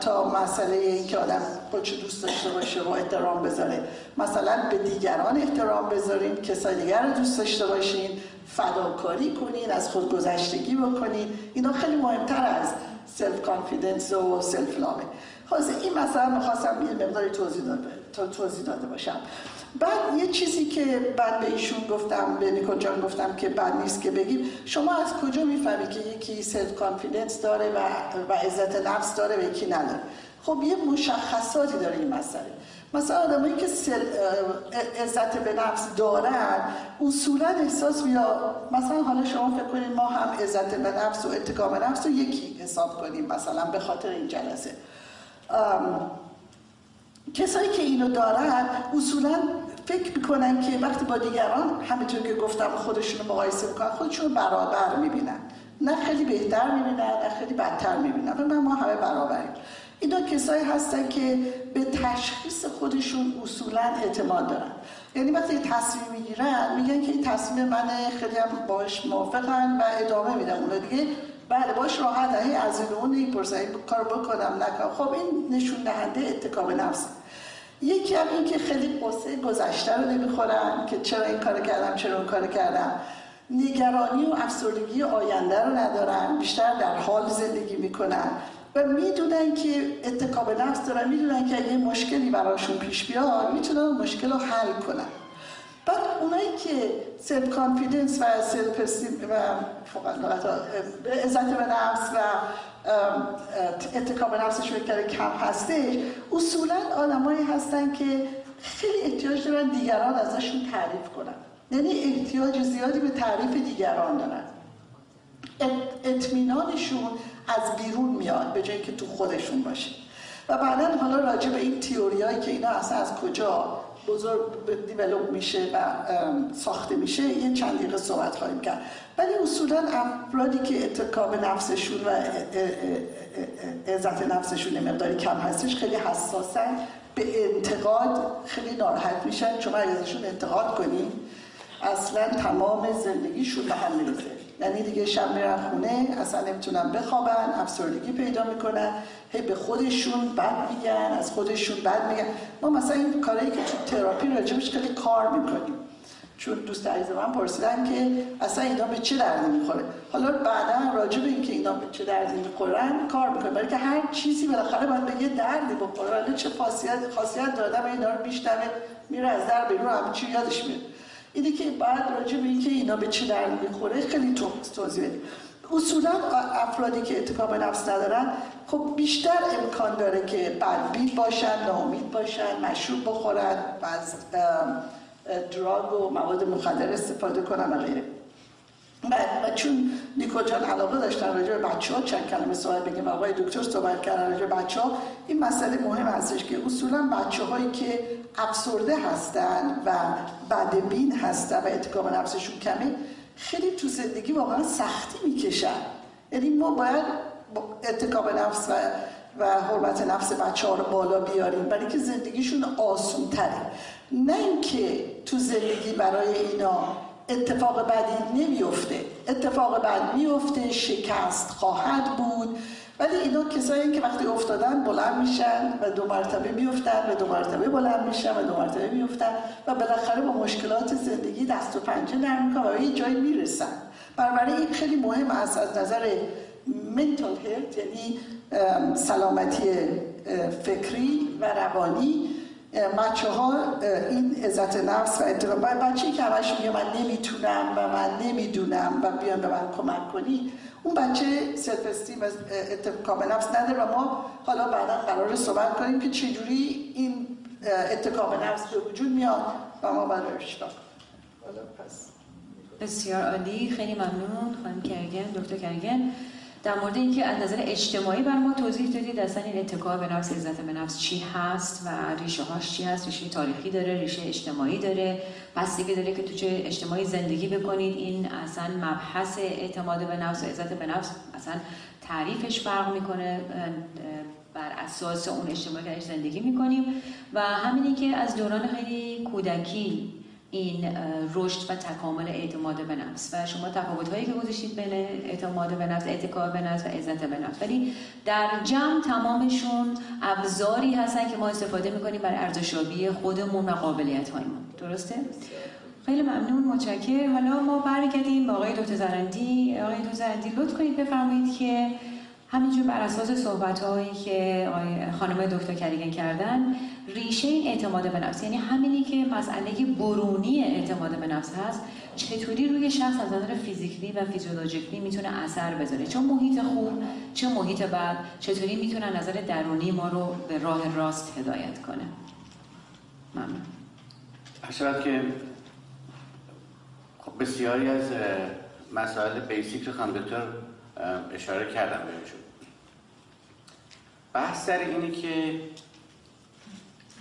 تا مسئله این که آدم خودشو دوست داشته باشه و احترام بذاره. مثلا به دیگران احترام بذارین کسای دیگر رو دوست داشته باشین فداکاری کنین از خود گذشتگی بکنین. اینا خیلی مهمتر از self confidence و self love ئه خلاصه این مثلا می‌خواستم یه مقداری توضیح داده, توضیح داده باشم. بعد یه چیزی که بعد به ایشون گفتم به نیکو جان گفتم که بد نیست که بگیم شما از کجا می‌فهمی که یکی self confidence داره و, و عزت نفس داره و یکی نداره؟ خب یه مشخصاتی داره این مسئله. مثلا آدمایی که sel... عزت به نفس دارن اصولا احساس یا مثلا حالا شما فکر کنید ما هم عزت به نفس و اتقام نفس رو یکی حساب کنیم مثلا به خاطر این جلسه. کسایی که اینو دارن اصولا فکر می‌کنن که وقتی با دیگران همینطور که گفتم خودشون مقایسه می‌کنن خودشون برابر می‌بینن. نه خیلی بهتر می‌بینن نه خیلی بدتر می‌بینن. و ما همه برابریم. اینا کسایی هستن که به تشخیص خودشون اصولا اعتماد دارن. یعنی وقتی تصمیم می‌گیرن میگن که این تصمیم من خیلی هم باش موافقن و ادامه میدم اونا دیگه بله باش راحت هی از این اون این کار بکنم نکنم خب این نشون دهنده اتکاب نفس. یکی هم این که خیلی قصه گذشته رو نمی‌خورن که چرا این کار کردم چرا اون کار کردم. نگرانی و افسردگی آینده رو ندارن بیشتر در حال زندگی می‌کنن. و می‌دونن که اتکا به نفس دارن می‌دونن که اگه مشکلی براشون پیش بیاد می‌تونن مشکل رو حل کنن. بعد اونایی که self confidence و self esteem و عزت به نفس و اتکا به نفسشون کرده کم هستش اصولا آدمایی هستن که خیلی احتیاج دارن دیگران ازشون تعریف کنن. یعنی احتیاج زیادی به تعریف دیگران دارن. اطمینانشون از بیرون میاد به جایی که تو خودشون باشه. و بعدا حالا راجع به این تیوریایی که اینا اصلا از کجا بزرگ دیولوب میشه و ساخته میشه یه چند دقیقه صحبت خواهیم کرد. ولی اصولا افرادی که اتکاب نفسشون و عزت نفسشون مقداری کم هستش خیلی حساسن به انتقاد خیلی ناراحت میشن شما ازشون انتقاد کنید اصلا تمام زندگیشون به هم می‌رسه یعنی دیگه شب میرن خونه اصلا نمی‌تونن بخوابن افسردگی پیدا می‌کنن. هی به خودشون بد میگن از خودشون بد میگن. ما مثلا این کارهایی که تو تراپی راجبش خیلی کار می‌کنیم. چون دوست عزیز من پرسیدن که اصلا اینا به چه دردی می‌خوره. حالا بعدا راجع به اینکه اینا به چه دردی می‌خورن کار می‌کنه برای که هر چیزی بالاخره باید به یه دردی بخوره. ولی چه خاصیت خاصیت داده و اینا رو میشنوه میره از در بیرون همه چی یادش میاد. اینه که بعد راجع به اینکه اینا به چه درد می‌خوره خیلی توضیح بدیم اصولا افرادی که اتکاب نفس ندارن خب بیشتر امکان داره که بدبین باشن ناامید باشن مشروب بخورن و از دراگ و مواد مخدر استفاده کنن و غیره. و چون نیکو جان علاقه داشتن راجع به بچه ها چند کلمه صحبت بگیم آقای دکتر صحبت کردن راجع بچه ها این مسئله مهم هستش که اصولا بچه هایی که افسرده هستن و بدبین هستن و اتکاب نفسشون کمه خیلی تو زندگی واقعا سختی می‌کشن. یعنی ما باید اتکاب نفس و و حرمت نفس بچه ها رو بالا بیاریم برای که زندگیشون آسون تره نه اینکه تو زندگی برای اینا اتفاق بدی نمیفته اتفاق بد میفته شکست خواهد بود. ولی اینا کسایی که وقتی افتادن بلند میشن و دو مرتبه میفتن و دو مرتبه بلند میشن و دو مرتبه میفتن و بالاخره با مشکلات زندگی دست و پنجه نرم می‌کنن و یه جایی می‌رسن. برای این خیلی مهم است از نظر منتال هلت یعنی سلامتی فکری و روانی. بچه ها این عزت نفس و اعتقاد بچه که همش میگه من نمی‌تونم و من نمی‌دونم و بیان به من کمک کنی اون بچه سلف استیم و اتکاب نفس نداره و ما حالا بعدا قرار صحبت کنیم که چجوری این اتکاب نفس به وجود میاد و ما برای اشتاق بسیار عالی. خیلی ممنون. خانم کرگن دکتر کرگن. در مورد اینکه از نظر اجتماعی بر ما توضیح دادید اصلا این اتکا به نفس عزت به نفس چی هست و ریشه هاش چی هست؟ ریشه تاریخی داره ریشه اجتماعی داره. بستگی داره که تو چه اجتماعی زندگی بکنید این اصلا مبحث اعتماد به نفس و عزت به نفس اصلا تعریفش فرق می‌کنه بر اساس اون اجتماعی که زندگی می‌کنیم. و همینی که از دوران خیلی کودکی این رشد و تکامل اعتماد به نفس. و شما تفاوت هایی که گذاشتید بین اعتماد به نفس اعتکاب به نفس و عزت به نفس. ولی در جمع تمامشون ابزاری هستن که ما استفاده می‌کنیم برای ارزشابی خودمون و قابلیت هایمون درسته؟ خیلی ممنون متشکرم. حالا ما برگردیم با آقای دکتر زرندی. آقای دکتر زرندی لطف کنید بفرمایید که همینجور بر اساس صحبت هایی که خانم دکتر کریگن کردن ریشه این اعتماد به نفس. یعنی همینی که مسئله برونی اعتماد به نفس هست چطوری روی شخص از نظر فیزیکلی و فیزیولوژیکلی می‌تونه اثر بذاره؟ چه محیط خوب چه محیط بد چطوری می‌تونه نظر درونی ما رو به راه راست هدایت کنه؟ ممنون. شاید که خب بسیاری از مسائل بیسیک رو دکتر اشاره کردم بهشون. بحث سر اینه که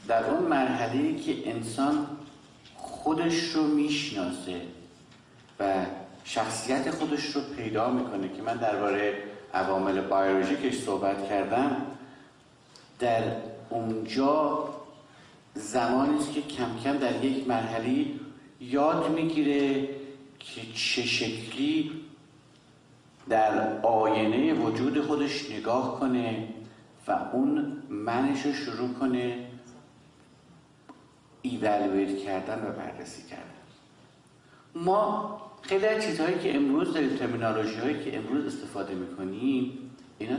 در اون مرحله که انسان خودش رو می‌شناسه و شخصیت خودش رو پیدا می‌کنه که من درباره عوامل بیولوژیکش صحبت کردم در اونجا زمانی است که کم کم در یک مرحله یاد می‌گیره که چه شکلی در آینه وجود خودش نگاه کنه و اون منش رو شروع کنه ایوالویت کردن و بررسی کردن. ما خیلی از چیزهایی که امروز داریم ترمینالوژی هایی که امروز استفاده می‌کنیم اینا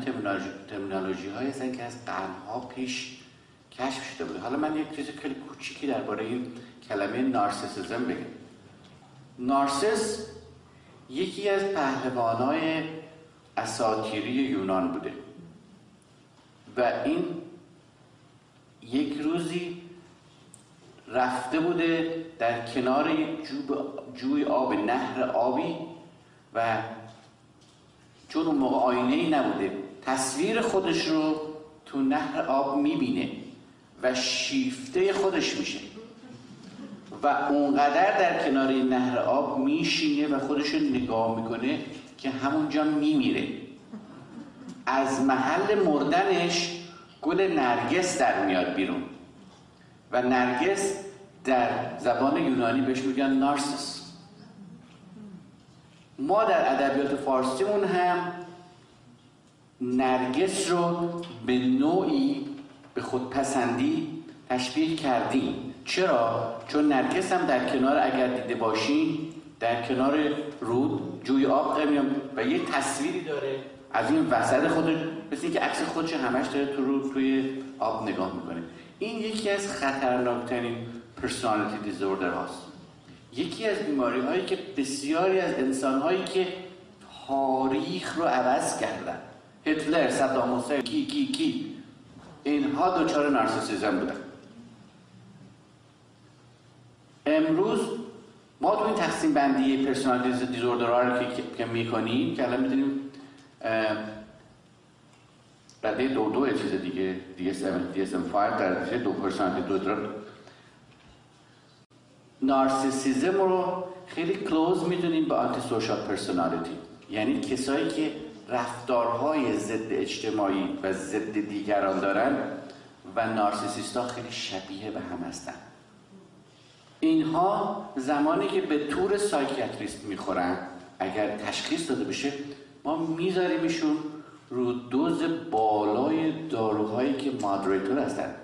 ترمینالوژی, هایی هستن که از قرنها پیش کشف شده بوده. حالا من یک چیز خیلی کوچیکی درباره این کلمه نارسیسیزم بگم. نارسیس یکی از پهلوانای اساتیری یونان بوده. و این یک روزی رفته بوده در کنار یک جوی آب نهر آبی و چون اون موقع آینه ای نبوده تصویر خودش رو تو نهر آب می‌بینه و شیفته خودش میشه. و اونقدر در کنار نهر آب میشینه و خودش رو نگاه می‌کنه که همونجا میمیره. از محل مردنش گل نرگس در میاد بیرون. و نرگس در زبان یونانی بهش میگن نارسس. ما در ادبیات فارسیمون هم نرگس رو به نوعی به خودپسندی تشبیه کردیم. چرا؟ چون نرگس هم در کنار اگر دیده باشین در کنار رود جوی آب میام و یه تصویری داره از این وسط خودش مثل که عکس خودش همش داره تو رو توی آب نگاه می‌کنه. این یکی از خطرناکترین personality disorder هاست. یکی از بیماری هایی که بسیاری از انسان هایی که تاریخ رو عوض کردن هتلر، صدام حسین، کی کی کی اینها دچار نارسیسیزم بودن. امروز ما تو این تقسیم بندی personality disorder رو که, که می‌کنیم که الان می‌دونیم رده دو دو چیز دیگه DSM, DSM-5 در نتیجه دو percent دو در نارسیسیزم رو خیلی close می‌دونیم به antisocial personality یعنی کسایی که رفتارهای ضد اجتماعی و ضد دیگران دارن و narcissist ها خیلی شبیه به هم هستن. اینها زمانی که به طور psychiatrist می‌خورن اگر تشخیص داده بشه ما میذاریمشون رو dose بالای داروهایی که مادریتور هستن.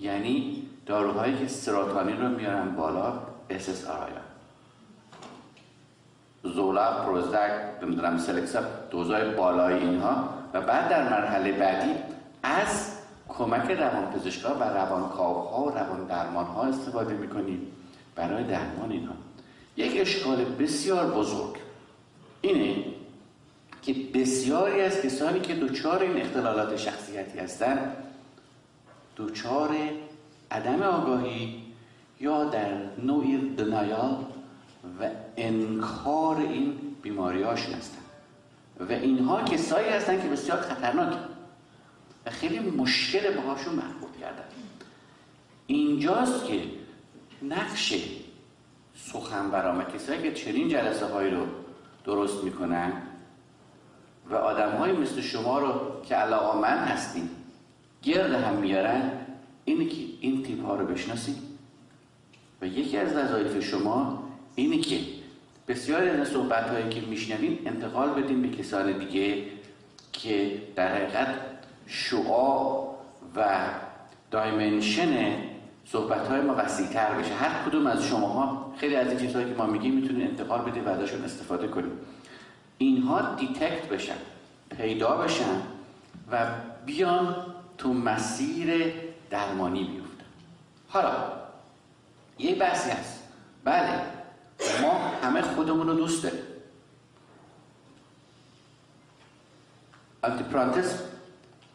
یعنی داروهایی که سراتانین رو میارن بالا SSRI زولا پروزدک نمی‌دونم سلکسا دوزای بالای اینها. و بعد در مرحله بعدی از کمک روانپزشکا و روانکاوها و روان درمان ها استفاده می‌کنیم برای درمان اینها. یک اشکال بسیار بزرگ اینه که بسیاری از کسانی که دچار این اختلالات شخصیتی هستند دچار عدم آگاهی یا در نوعی دنایال و انکار این بیماریاشون هستند. و اینها کسایی هستند که بسیار خطرناک و خیلی مشکل باهاشون محبوب کردن. اینجاست که نقش سخنوران و کسایی که چنین جلسه هایی رو درست می‌کنن و آدم های مثل شما رو که علاقه من هستین گرد هم میارن اینه که این تیپ ها رو بشناسیم و یکی از وظایف شما اینه که بسیاری از صحبت هایی که میشنویم انتقال بدیم به کسان دیگه که در حقیقت شعا و دایمنشن صحبت های ما وسیع تر بشه. هر کدوم از شماها خیلی از این چیزهایی که ما میگیم می‌تونید انتقال بدید و ازشون استفاده کنید اینها detect بشن پیدا بشن و بیان تو مسیر درمانی بیفتن. حالا یه بحثی هست. بله ما همه خودمون رو دوست داریم. پرانتز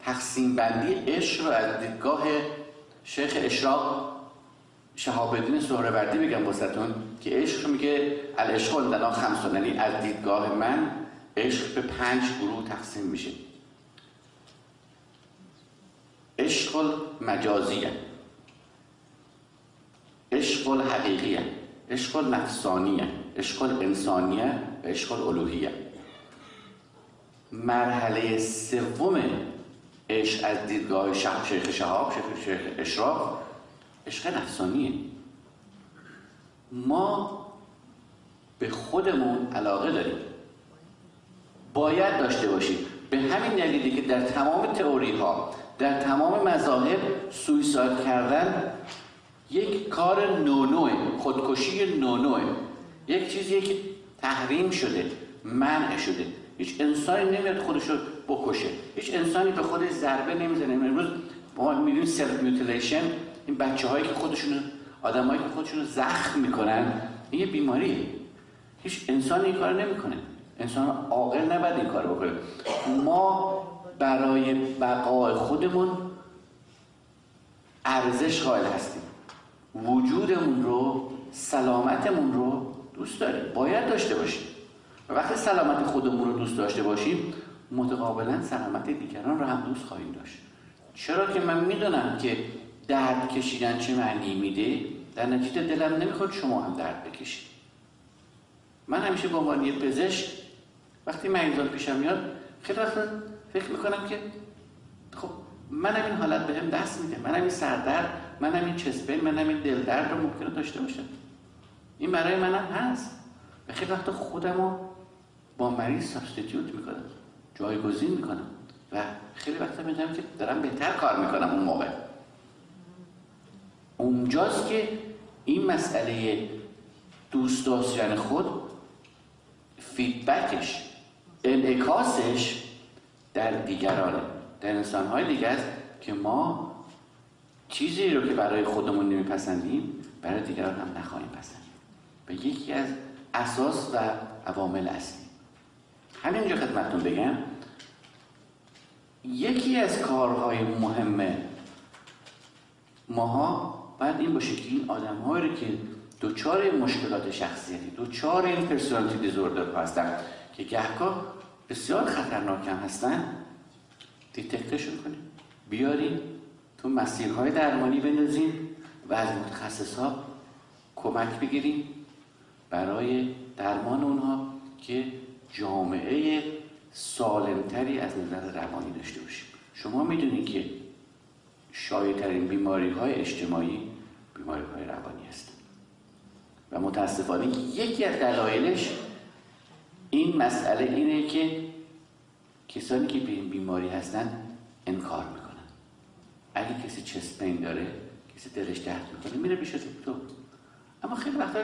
تقسیم بندی عشق رو از دیدگاه شیخ اشراق شهاب الدین سهروردی بگم واسهتون. که عشق میگه العشق لنا خمسون یعنی از دیدگاه من عشق به پنج گروه تقسیم میشه. عشق مجازیه. عشق حقیقیه. عشق نفسانیه. عشق انسانیه و عشق الوهیه. مرحله سوم عشق از دیدگاه شیخ شهاب شیخ اشراق عشق نفسانیه. ما به خودمون علاقه داریم. باید داشته باشیم. به همین دلیلی که در تمام تئوری ها در تمام مذاهب سویساید کردن یک کار نونوه خودکشی نونوه یک چیزی که تحریم شده منع شده. هیچ انسانی نمیاد خودشو بکشه. هیچ انسانی به خودش ضربه نمی‌زنه. امروز ما می‌دونیم self mutilation این بچه هایی که خودشون آدمایی که خودشون زخم می‌کنن این یه بیماریه. هیچ انسان این کار نمی‌کنه. انسان عاقل نباید این کار بکنه. ما برای بقای خودمون ارزش قائل هستیم. وجودمون رو سلامتمون رو دوست داریم. باید داشته باشیم. و وقتی سلامت خودمون رو دوست داشته باشیم متقابلا سلامت دیگران رو هم دوست خواهیم داشت. چرا که من می‌دونم که درد کشیدن چه معنی میده؟ در نتیجه دلم نمی‌خواد شما هم درد بکشید. من همیشه به عنوان یه پزشک وقتی مریضان پیشم میاد خیلی وقت فکر می‌کنم که خب من این حالت بهم هم دست میده. من این سردرد من این چسبه من این دل درد رو ممکنه داشته باشم. این برای منم هست. و خیلی وقت خودم رو با مریض substitute می‌کنم جایگزین می‌کنم و خیلی وقت می‌دونم که دارم بهتر کار می‌کنم اون موقع. اونجاست که این مسئله دوست داشتن خود feedback ش انعکاسش در دیگرانه. در انسانهای دیگه است که ما چیزی رو که برای خودمون نمیپسندیم برای دیگران هم نخواهیم پسندیم و یکی از اساس و عوامل اصلی. همینجا خدمتتون بگم یکی از کارهای مهم ماها باید این باشه که این آدم رو که دوچار مشکلات شخصیتی دوچار این پرسونالیتی دیزوردر هستن که گهگاه بسیار خطرناک هستن دیتکتشون کنیم. بیاریم تو مسیرهای درمانی بندازیم و از متخصص ها کمک بگیریم برای درمان اونها که جامعه سالمتری از نظر روانی داشته باشیم. شما می‌دونید که شایعترین بیماری های اجتماعی بیماری های روانی هست و متاسفانه یکی از دلایلش این مسئله اینه که کسانی که به این بیماری هستن انکار می‌کنن. اگه کسی چسپین داره کسی دلش درد می‌کنه میره پیش دکتر. اما خیلی وقتا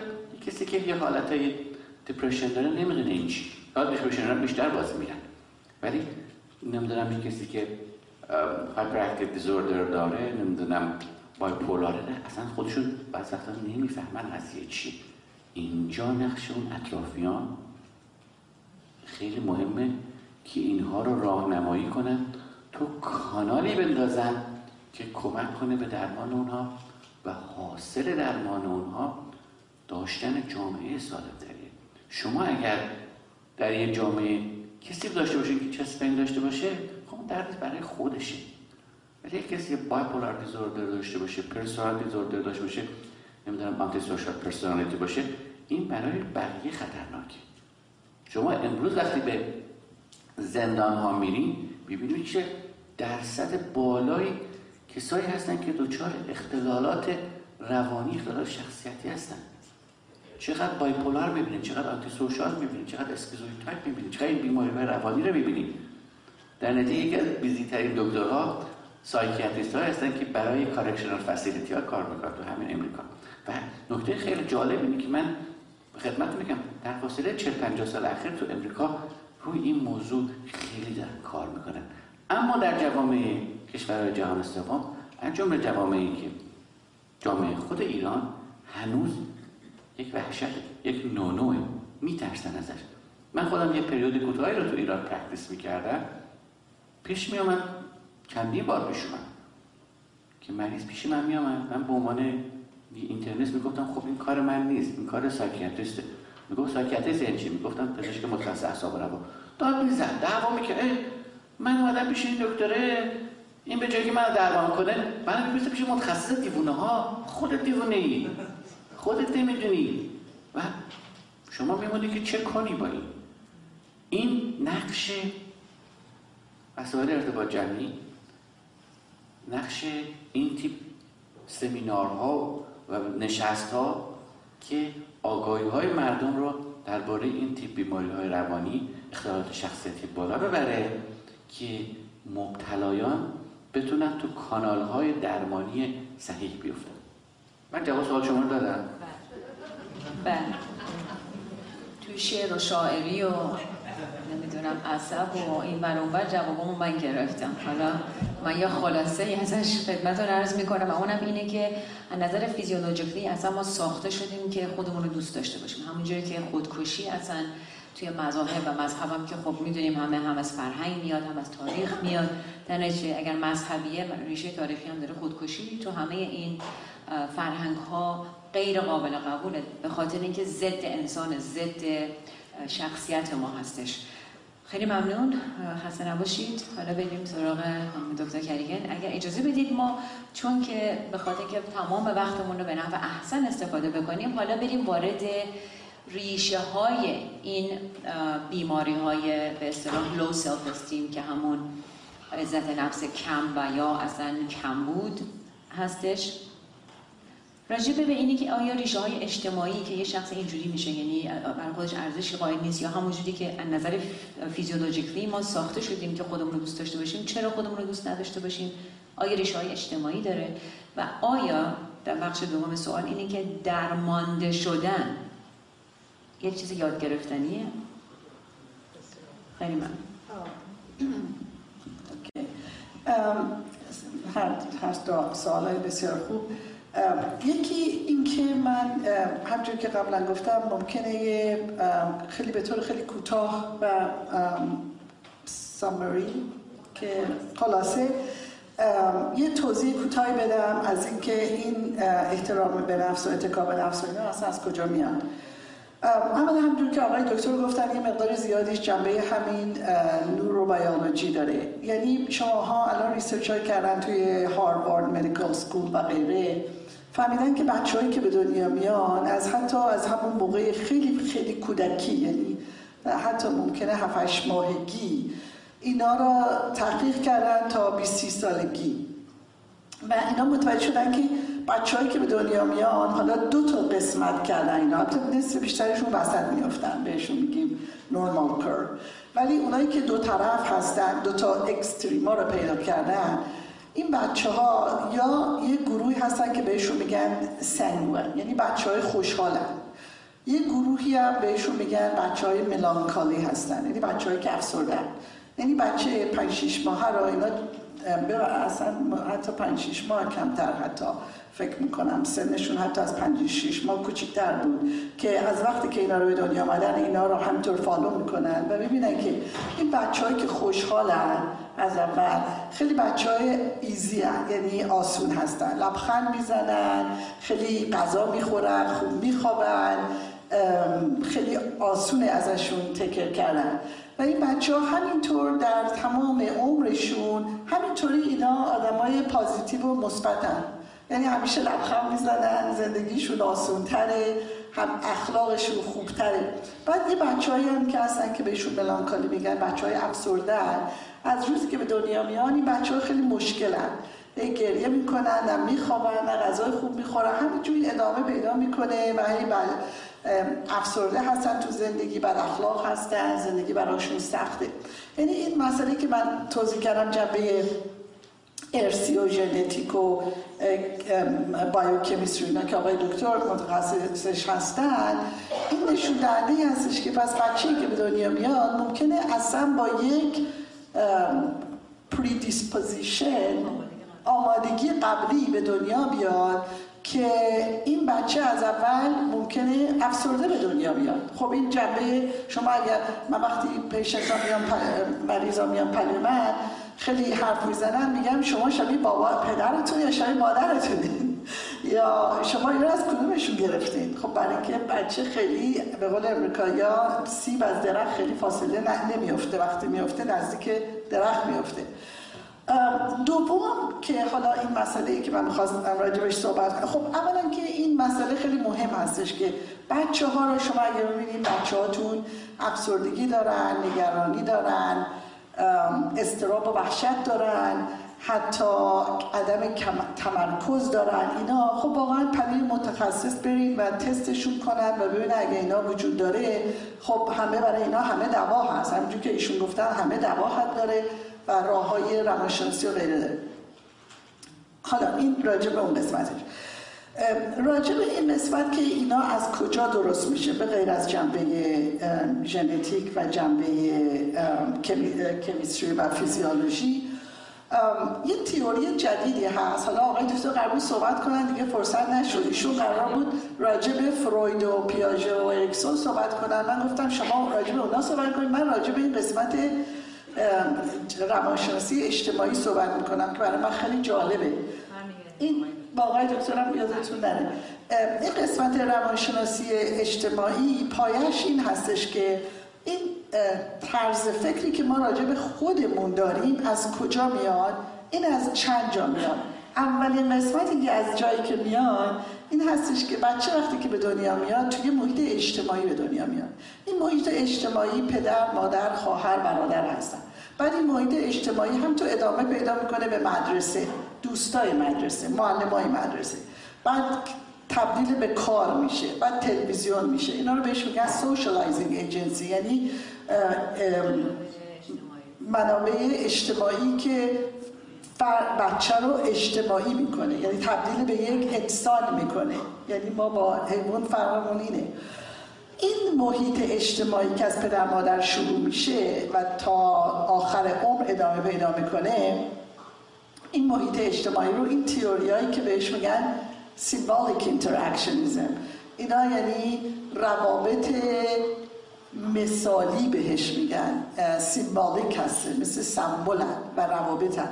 کسی که یه حالت های دپرشن داره نمی‌دونه این چی. حالا دپرشن بیشتر باز میرن ولی نمی‌دونم این کسی که هایپر دیزوردر داره نمی‌دونم بایپولاره نه اصلا خودشون بعض وقتا نمی‌فهمن قضیه چی. اینجا نقش اون اطرافیان خیلی مهمه که اینها رو راهنمایی کنن تو کانالی بندازن که کمک کنه به درمان اونها و حاصل درمان اونها داشتن جامعه سالمتریه. شما اگر در یه جامعه کسی داشته باشه که چسپین داشته باشه خب درد برای خودشه. ولی کسی بایپولار دیزوردر داشته باشه پرسونال دیزوردر داشته باشه نمی‌دونم antisocial personality باشه این برای بقیه خطرناکه. شما امروز وقتی به زندان ها میرین ببینید چه درصد بالایی کسایی هستن که دچار اختلالات روانی اختلال شخصیتی هستن. چقدر bipolar می‌بینید چقدر antisocial می‌بینید چقدر schizoid type می‌بینید چقدر این بیماری روانی رو می‌بینید در نتیجه یکی از busy ترین دکترها psychiatrist ها هستن که برای correctional facility ها کار می‌کنن تو همین امریکا. و نکته خیلی جالب اینه که من خدمت میگم در فاصله 40 50 سال اخیر تو امریکا روی این موضوع خیلی دارن کار می‌کنن. اما در جوامع کشورهای جهان سوم از جمله جوامعی که جامعه خود ایران هنوز یک وحشت یک نونوه میترسن ازش. من خودم یه period کوتاهی رو تو ایران practice می‌کردم. پیش میامد چندی بار پیش اومد که مریض پیش من میامد من به عنوان اینترنت می‌گفتم خب این کار من نیست این کار ساکیاتریسته می‌گفت ساکیاتریست یعنی چی؟ می‌گفتم پزشک متخصص اعصاب روان داد می‌زد دعوا می‌کرد. من اومدم پیش این دکتره این به جایی که من درمان کنه من می‌رسه پیش متخصص دیوونه ها خودت دیوونه ای خودت نمی‌دونی. و شما میمونی که چه کنی با این؟ این نقش مسائل ارتباط جمعی نقش این تیپ سمینارها و نشست ها که آگاهی های مردم رو درباره این تیپ بیماری های روانی اختلالات شخصیتی بالا ببره که مبتلایان بتونن تو کانال های درمانی صحیح بیفتن. من جواب سوال شما رو دادم. بله. توی شعر و شاعری و نمی‌دونم عصب و این بر جوابمو من گرفتم. حالا من یه خلاصه ازش خدمت رو عرض می‌کنم و اونم اینه که از نظر فیزیولوژیکی اصلا ما ساخته شدیم که خودمون رو دوست داشته باشیم. همونجوری که خودکشی اصلا توی مذاهب و مذهبم که خب می‌دونیم همه هم از فرهنگ میاد هم از تاریخ میاد. در اگر مذهبیه ریشه تاریخی هم داره خودکشی تو همه این فرهنگ ها غیر قابل قبوله. به خاطر اینکه ضد انسان ضد شخصیت ما هستش. خیلی ممنون خسته نباشید. حالا بریم سراغ دکتر کریگن. اگر اجازه بدید ما چون که به خاطر که تمام وقتمون رو به نحو احسن استفاده بکنیم حالا بریم وارد ریشه های این بیماری های به اصطلاح لو سلف استیم که همون عزت نفس کم و یا اصلا کم بود هستش. راجبه به اینی که آیا ریشه های اجتماعی که یه شخص اینجوری میشه یعنی برای خودش ارزش قائل نیست یا همونجوری که از نظر فیزیولوژیکلی ما ساخته شدیم که خودمون رو دوست داشته باشیم چرا خودمون رو دوست نداشته باشیم؟ آیا ریشه های اجتماعی داره؟ و آیا در بخش دوم سوال اینه که درمانده شدن یه چیز یاد گرفتنیه؟ خیلی من هر سوال بسیار خوب. یکی اینکه من همجور که قبلا گفتم ممکنه خیلی به طور خیلی کوتاه و سامری که خلاصه یه توضیح کوتاهی بدم از اینکه این احترام به نفس و اتکا به نفس و اینا اصلا از کجا میاد. اما همونجور که آقای دکتر گفتن یه مقدار زیادیش جنبه همین نوروبیولوژی داره. یعنی شماها الان research های کردن توی Harvard Medical School و غیره. فهمیدن که بچههایی که به دنیا میان از حتی از همون موقع خیلی خیلی کودکی یعنی حتی ممکنه 7 ماهگی اینا را تحقیق کردن تا 20 سالگی. و اینا متوجه شدن که بچههایی که به دنیا میان حالا دو تا قسمت کردن اینا. حتی نصف بیشترشون وسط میافتن بهشون میگیم نورمال کر ولی اونایی که دو طرف هستن دو تا اکستریما رو پیدا کردن این بچه ها یا یه گروهی هستن که بهشون میگن سنگون یعنی بچه های خوشحالن. یه گروهی هم بهشون میگن بچه های ملانکالی هستن یعنی بچه های که افسردن یعنی بچه 5 6 ماه رو اینا اصلا حتی 5 6 ماه کمتر حتی فکر می‌کنم. سنشون حتی از 5 6 ماه کوچیک‌تر بود که از وقتی که اینا رو به دنیا آمدن اینا رو همینطور follow می‌کنن و ببینن که این بچه‌هایی که خوشحالن از اول. خیلی بچه های easy. یعنی آسون هستن. لبخند می‌زنن خیلی غذا می‌خورن خوب میخوابن خیلی آسونه ازشون take care کردن. و این بچه ها همینطور در تمام عمرشون همینطوری اینا آدم های positive و مثبتن. یعنی همیشه لبخند می‌زنن زندگیشون آسونتره. هم اخلاقشون خوبتره. بعد یه بچه هم که هستن که بهشون ملانکالی میگن بچه های افسردن از روزی که به دنیا میان این بچه ها خیلی مشکلن. نه گریه می‌کنن نه میخوابن غذای خوب می‌خورن. همینجوری ادامه پیدا می‌کنه و هی بل افسرده هستن تو زندگی بر اخلاق هستن زندگی براشون سخته. یعنی این مسئله که من توضیح کردم جنبه ارثی و ژنتیک و biochemistry اینا که آقای دکتر متخصصش هستن این نشون دهنده هستش که پس بچه که به دنیا میاد ممکنه اصلا با یک predisposition آمادگی قبلی به دنیا بیاد که این بچه از اول ممکنه افسرده به دنیا بیاد. خب این جنبه شما اگر من وقتی patient ها میان مریض ها میان پلی من خیلی حرف می‌زنن میگم شما شبیه بابا پدرتون یا شبیه مادرتونین *laughs* یا شما این از کدومشون گرفتین؟ خب برای اینکه بچه خیلی به قول امریکایا سیب از درخت خیلی فاصله نه نمیفته وقتی میفته نزدیک درخت میفته دوم که حالا این مسئله ای که من می‌خواستم راجبش صحبت کنم. خب اولا که این مسئله خیلی مهم هستش که بچه ها رو شما اگر ببینید بچه هاتون افسردگی دارن نگرانی دارن. استراب و وحشت دارن حتی عدم تمرکز دارن اینا. خب واقعا پنیر متخصص برید و تستشون کنن و ببینن اگه اینا وجود داره. خب همه برای اینا همه دوا هست. همینجور که ایشون گفتن همه دوا داره و راه های روانشناسی و غیره داره. حالا این راجع به اون قسمتش. راجع به این نسبت که اینا از کجا درست میشه به غیر از جنبه ژنتیک و جنبه کمیستری و فیزیولوژی یه تیوری جدیدی هست. حالا آقای دکتر قرار صحبت کنن دیگه فرصت نشد. ایشون قرار بود راجع به فروید و پیاژه و اریکسون صحبت کنن. من گفتم شما راجع به اونا صحبت کنید. من راجع به این قسمت روانشناسی اجتماعی صحبت می‌کنم که برای من خیلی جالبه. این با آقای دکترم یادتون نره. این قسمت روانشناسی اجتماعی پایش این هستش که این طرز فکری که ما راجع به خودمون داریم از کجا میاد؟ این از چند جا میاد. اولین قسمتی که از جایی که میاد این هستش که بچه وقتی که به دنیا میاد توی محیط اجتماعی به دنیا میاد. این محیط اجتماعی پدر، مادر، خواهر، برادر هستن. بعد این محیط اجتماعی هم تو ادامه پیدا می‌کنه به مدرسه. دوستای مدرسه معلمای مدرسه. بعد تبدیل به کار میشه بعد تلویزیون میشه. اینا رو بهش میگن socializing agency یعنی منابع اجتماعی که بچه رو اجتماعی می‌کنه. یعنی تبدیل به یک انسان می‌کنه. یعنی ما با حیوان فرقمون اینه. این محیط اجتماعی که از پدر مادر شروع میشه و تا آخر عمر ادامه پیدا می‌کنه این محیط اجتماعی رو این تیوریایی که بهش میگن symbolic interactionism اینا یعنی روابط مثالی بهش میگن سیمبالیک هسته مثل سمبولن و روابطن.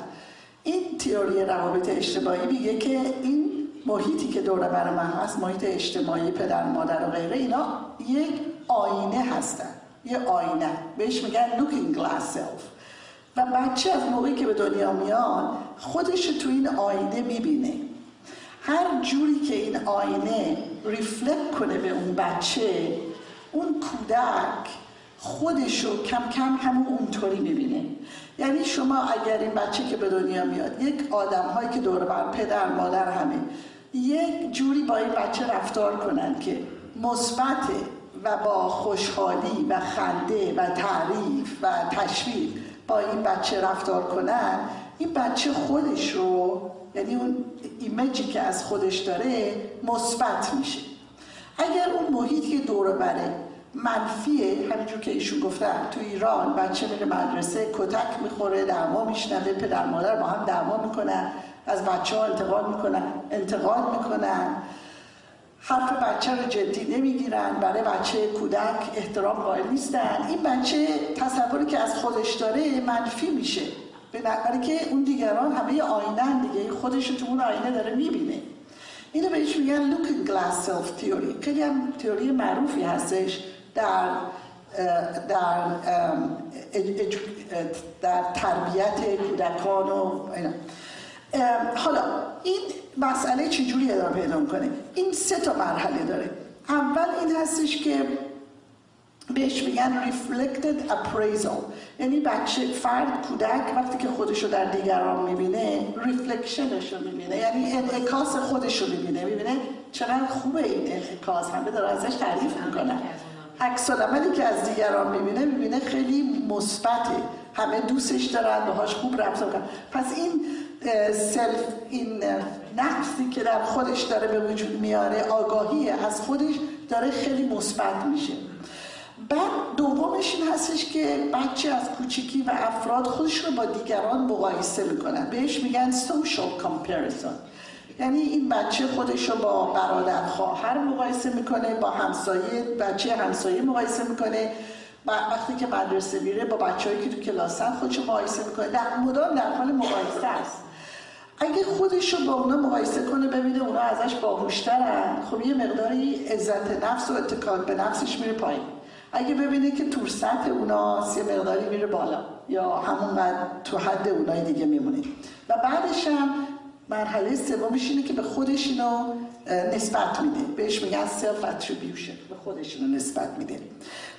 این تئوری روابط اجتماعی میگه که این محیطی که دور بر من هست محیط اجتماعی پدر مادر و غیره اینا یک آینه هستن. یه آینه. بهش میگن looking glass self. و بچه از موقعی که به دنیا میاد خودش تو این آینه می‌بینه. هر جوری که این آینه ریفلکت کنه به اون بچه اون کودک خودشو کم کم همون اونطوری می‌بینه. یعنی شما اگر این بچه که به دنیا میاد یک آدم هایی که دور بر پدر مادر همه یک جوری با این بچه رفتار کنند که مثبت و با خوشحالی و خنده و تعریف و تشویق با این بچه رفتار کنن این بچه خودش رو یعنی اون ایمیجی که از خودش داره مثبت میشه. اگر اون محیطی که دور بره منفیه همینجور که ایشون گفتن تو ایران بچه میره مدرسه کتک می‌خوره دعوا میشنوه پدر مادر با هم دعوا می‌کنن. از بچه ها انتقاد می‌کنن انتقاد می‌کنن. حرف بچه رو جدی نمی‌گیرن برای بچه کودک احترام قائل نیستن. این بچه تصوری که از خودش داره منفی میشه. برای که اون دیگران همه آینه دیگه. خودش تو اون آینه داره می‌بینه. اینو بهش میگن looking glass self theory. خیلی هم تئوری معروفی هستش. در در در تربیت کودکان و حالا این مسئله چجوری ادامه پیدا کنه این سه تا مرحله داره. اول این هستش که بهش میگن reflected appraisal. یعنی بچه فرد کودک وقتی که خودشو در دیگران می‌بینه ریفلکشنش رو می‌بینه. یعنی انعکاس خودش رو می‌بینه. می‌بینه چقدر خوبه این انعکاس. همه داره ازش تعریف می‌کنن. عکس که از دیگران می‌بینه می‌بینه خیلی مثبته. همه دوستش دارن باهاش خوب رفتار کنن پس این سلف این نفسی که در خودش داره به وجود میاره آگاهی از خودش داره خیلی مثبت میشه. بعد دومش این هستش که بچه از کوچیکی و افراد خودش رو با دیگران مقایسه می‌کنن بهش میگن social comparison. یعنی این بچه خودش رو با برادر خواهر مقایسه می‌کنه با همسایه بچه همسایه مقایسه می‌کنه. وقتی که مدرسه میره با بچه‌هایی که تو کلاسن خودش رو مقایسه می‌کنه. در مدام در حال مقایسه است. اگه خودش رو با اونا مقایسه کنه ببینه اونا ازش باهوشترن. خب یه مقداری عزت نفس و اتکا به نفسش میره پایین. اگه ببینه که تو سطح اونا یه مقداری میره بالا. یا همونقدر تو حد اونای دیگه میمونه. و بعدش هم مرحله سومش اینه که به خودش اینو نسبت میده. بهش میگن self attribution به خودش اینو نسبت میده.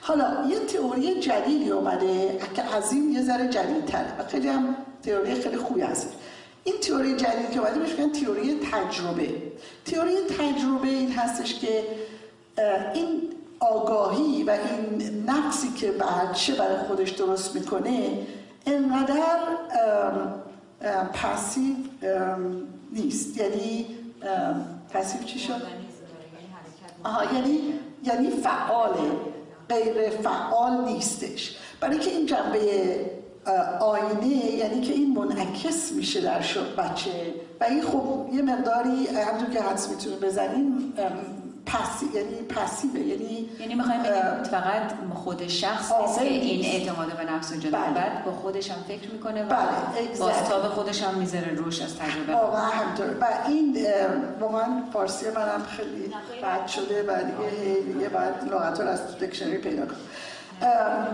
حالا یه تئوری جدیدی اومده که از این یه ذره جدیدتره و خیلی هم تئوری خیلی خوبی هست. این تئوری جدید که اومده بهش تئوری تجربه. تئوری تجربه این هستش که این آگاهی و این نقصی که بچه برای خودش درست می‌کنه انقدر پسیو نیست. یعنی پسیو چی شد؟ آها یعنی یعنی فعاله. غیر فعال نیستش. برای که این جنبه آینه یعنی که این منعکس میشه در بچه. و این خب یه مقداری همونطور که حدس می‌تونه بزنیم پسی یعنی پسیبه یعنی یعنی می‌خوایم بگیم فقط خود شخص نیست که این اعتماد به نفس و بله. بعد با خودش هم فکر می‌کنه و بله. باستاب خودش هم می‌ذاره روش از تجربه. واقعا همطوره و این من فارسی منم خیلی بد شده و دیگه دیگه باید لغت رو از دکشنری پیدا کنم.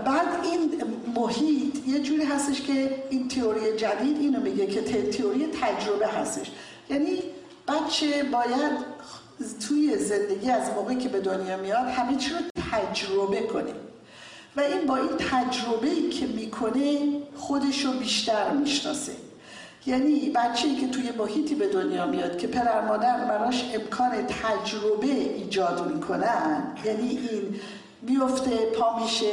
بعد این محیط یه جوری هستش که این تئوری جدید اینو میگه که تئوری تجربه هستش. یعنی بچه باید توی زندگی از موقعی که به دنیا میاد همه چی رو تجربه کنه. و این با این تجربه که می‌کنه خودش رو بیشتر می‌شناسه. یعنی بچه که توی محیطی به دنیا میاد که پدر مادر براش امکان تجربه ایجاد می‌کنن یعنی این میفته پا میشه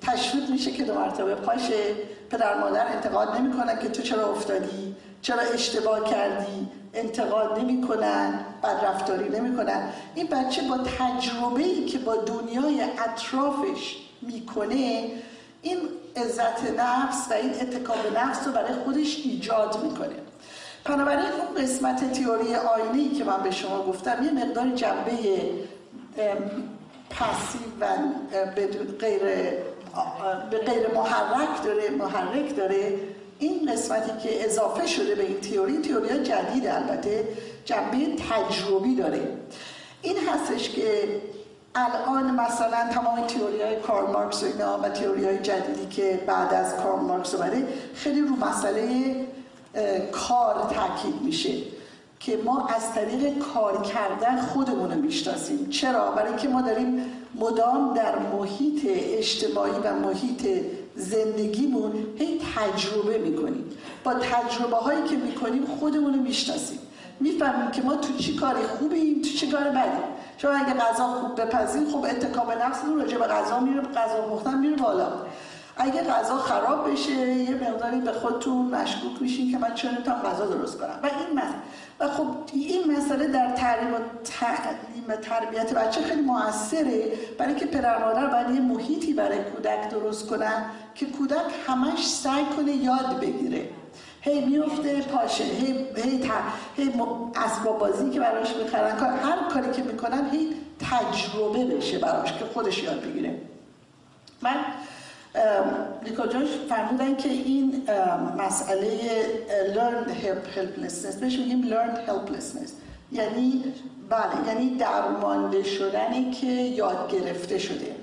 تشویق میشه که دو مرتبه پاشه پدر مادر انتقاد نمی‌کنن که تو چرا افتادی؟ چرا اشتباه کردی؟ انتقاد نمی‌کنن بد رفتاری نمی‌کنن. این بچه با تجربه ای که با دنیای اطرافش می‌کنه این عزت نفس و این اتکاب نفس رو برای خودش ایجاد می‌کنه. بنابراین اون قسمت تئوری آینه که من به شما گفتم یه مقدار جنبه پسیو و غیر غیر محرک داره محرک داره. این قسمتی که اضافه شده به این تئوری تئوری جدید البته جنبه تجربی داره. این هستش که الان مثلا تمام تئوری های کارل مارکس و اینا و تئوری های جدیدی که بعد از کارل مارکس اومده خیلی رو مسئله کار تاکید میشه. که ما از طریق کار کردن خودمون رو می‌شناسیم. چرا؟ برای اینکه ما داریم مدام در محیط اجتماعی و محیط زندگیمون هی تجربه می‌کنیم. با تجربه هایی که می‌کنیم خودمون رو می‌شناسیم. می‌فهمیم که ما تو چی کاری خوبیم تو چی کار بدیم. شما اگه غذا خوب بپزین خب اتکاب نفس راجع به غذا میره غذا پختن میره بالا. اگه غذا خراب بشه یه مقداری به خودتون مشکوک میشین که من چرا نمی‌تونم غذا درست کنم. و این مسئله. و خب این مسئله در تعلیم و تعلیم تربیت بچه خیلی موثره. برای که پدر مادر باید یه محیطی برای کودک درست کنن که کودک همش سعی کنه یاد بگیره. هی میفته پاشه. هی هی, تا، هی اسباب بازی که براش می‌خرن. هر کاری که می‌کنن هی تجربه بشه براش که خودش یاد بگیره. من جوش فرمودن که این مسئله learned helplessness. بهش میگیم learned helplessness. یعنی بله یعنی درمانده شدنی که یاد گرفته شده.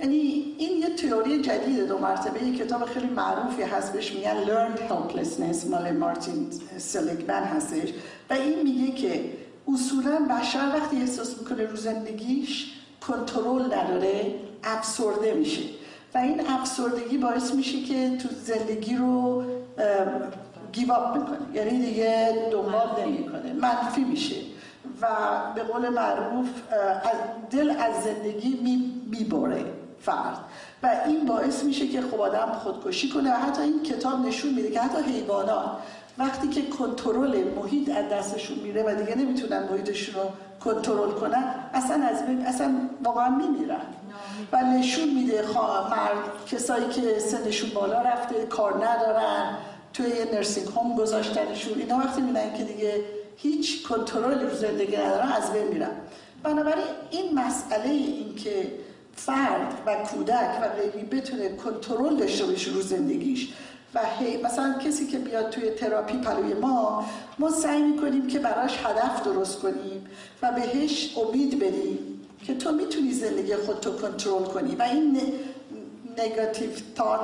یعنی این یه تئوری جدید دو مرتبه. یه کتاب خیلی معروفی هست بهش میگن learned helplessness. مال مارتین سلیگمن هستش. و این میگه که اصولا بشر وقتی احساس می‌کنه رو زندگیش کنترل نداره افسرده میشه. و این افسردگی باعث میشه که تو زندگی رو گیواب می‌کنه یعنی دیگه دنبال نمی‌کنه منفی میشه و به قول معروف از دل از زندگی می‌بره فرد. و این باعث میشه که خب آدم خودکشی کنه. و حتی این کتاب نشون میده که حتی حیوانات وقتی که کنترل محیط از دستشون میره و دیگه نمی‌تونن محیطشون رو کنترل کنن اصلا از اصلا واقعا میمیرن. و نشون میده مرد کسایی که سنشون بالا رفته کار ندارن توی یه نرسینگ هوم گذاشتنشون. اینا وقتی میدن که دیگه هیچ کنترلی رو زندگی ندارن از بین میرن. بنابراین این مسئله این که فرد و کودک و غیره بتونه کنترل داشته باشه رو زندگیش و مثلا کسی که بیاد توی تراپی پلوی ما ما سعی می‌کنیم که براش هدف درست کنیم و بهش امید بدیم. که تو می‌تونی زندگی خودتو کنترل کنی. و این negative talk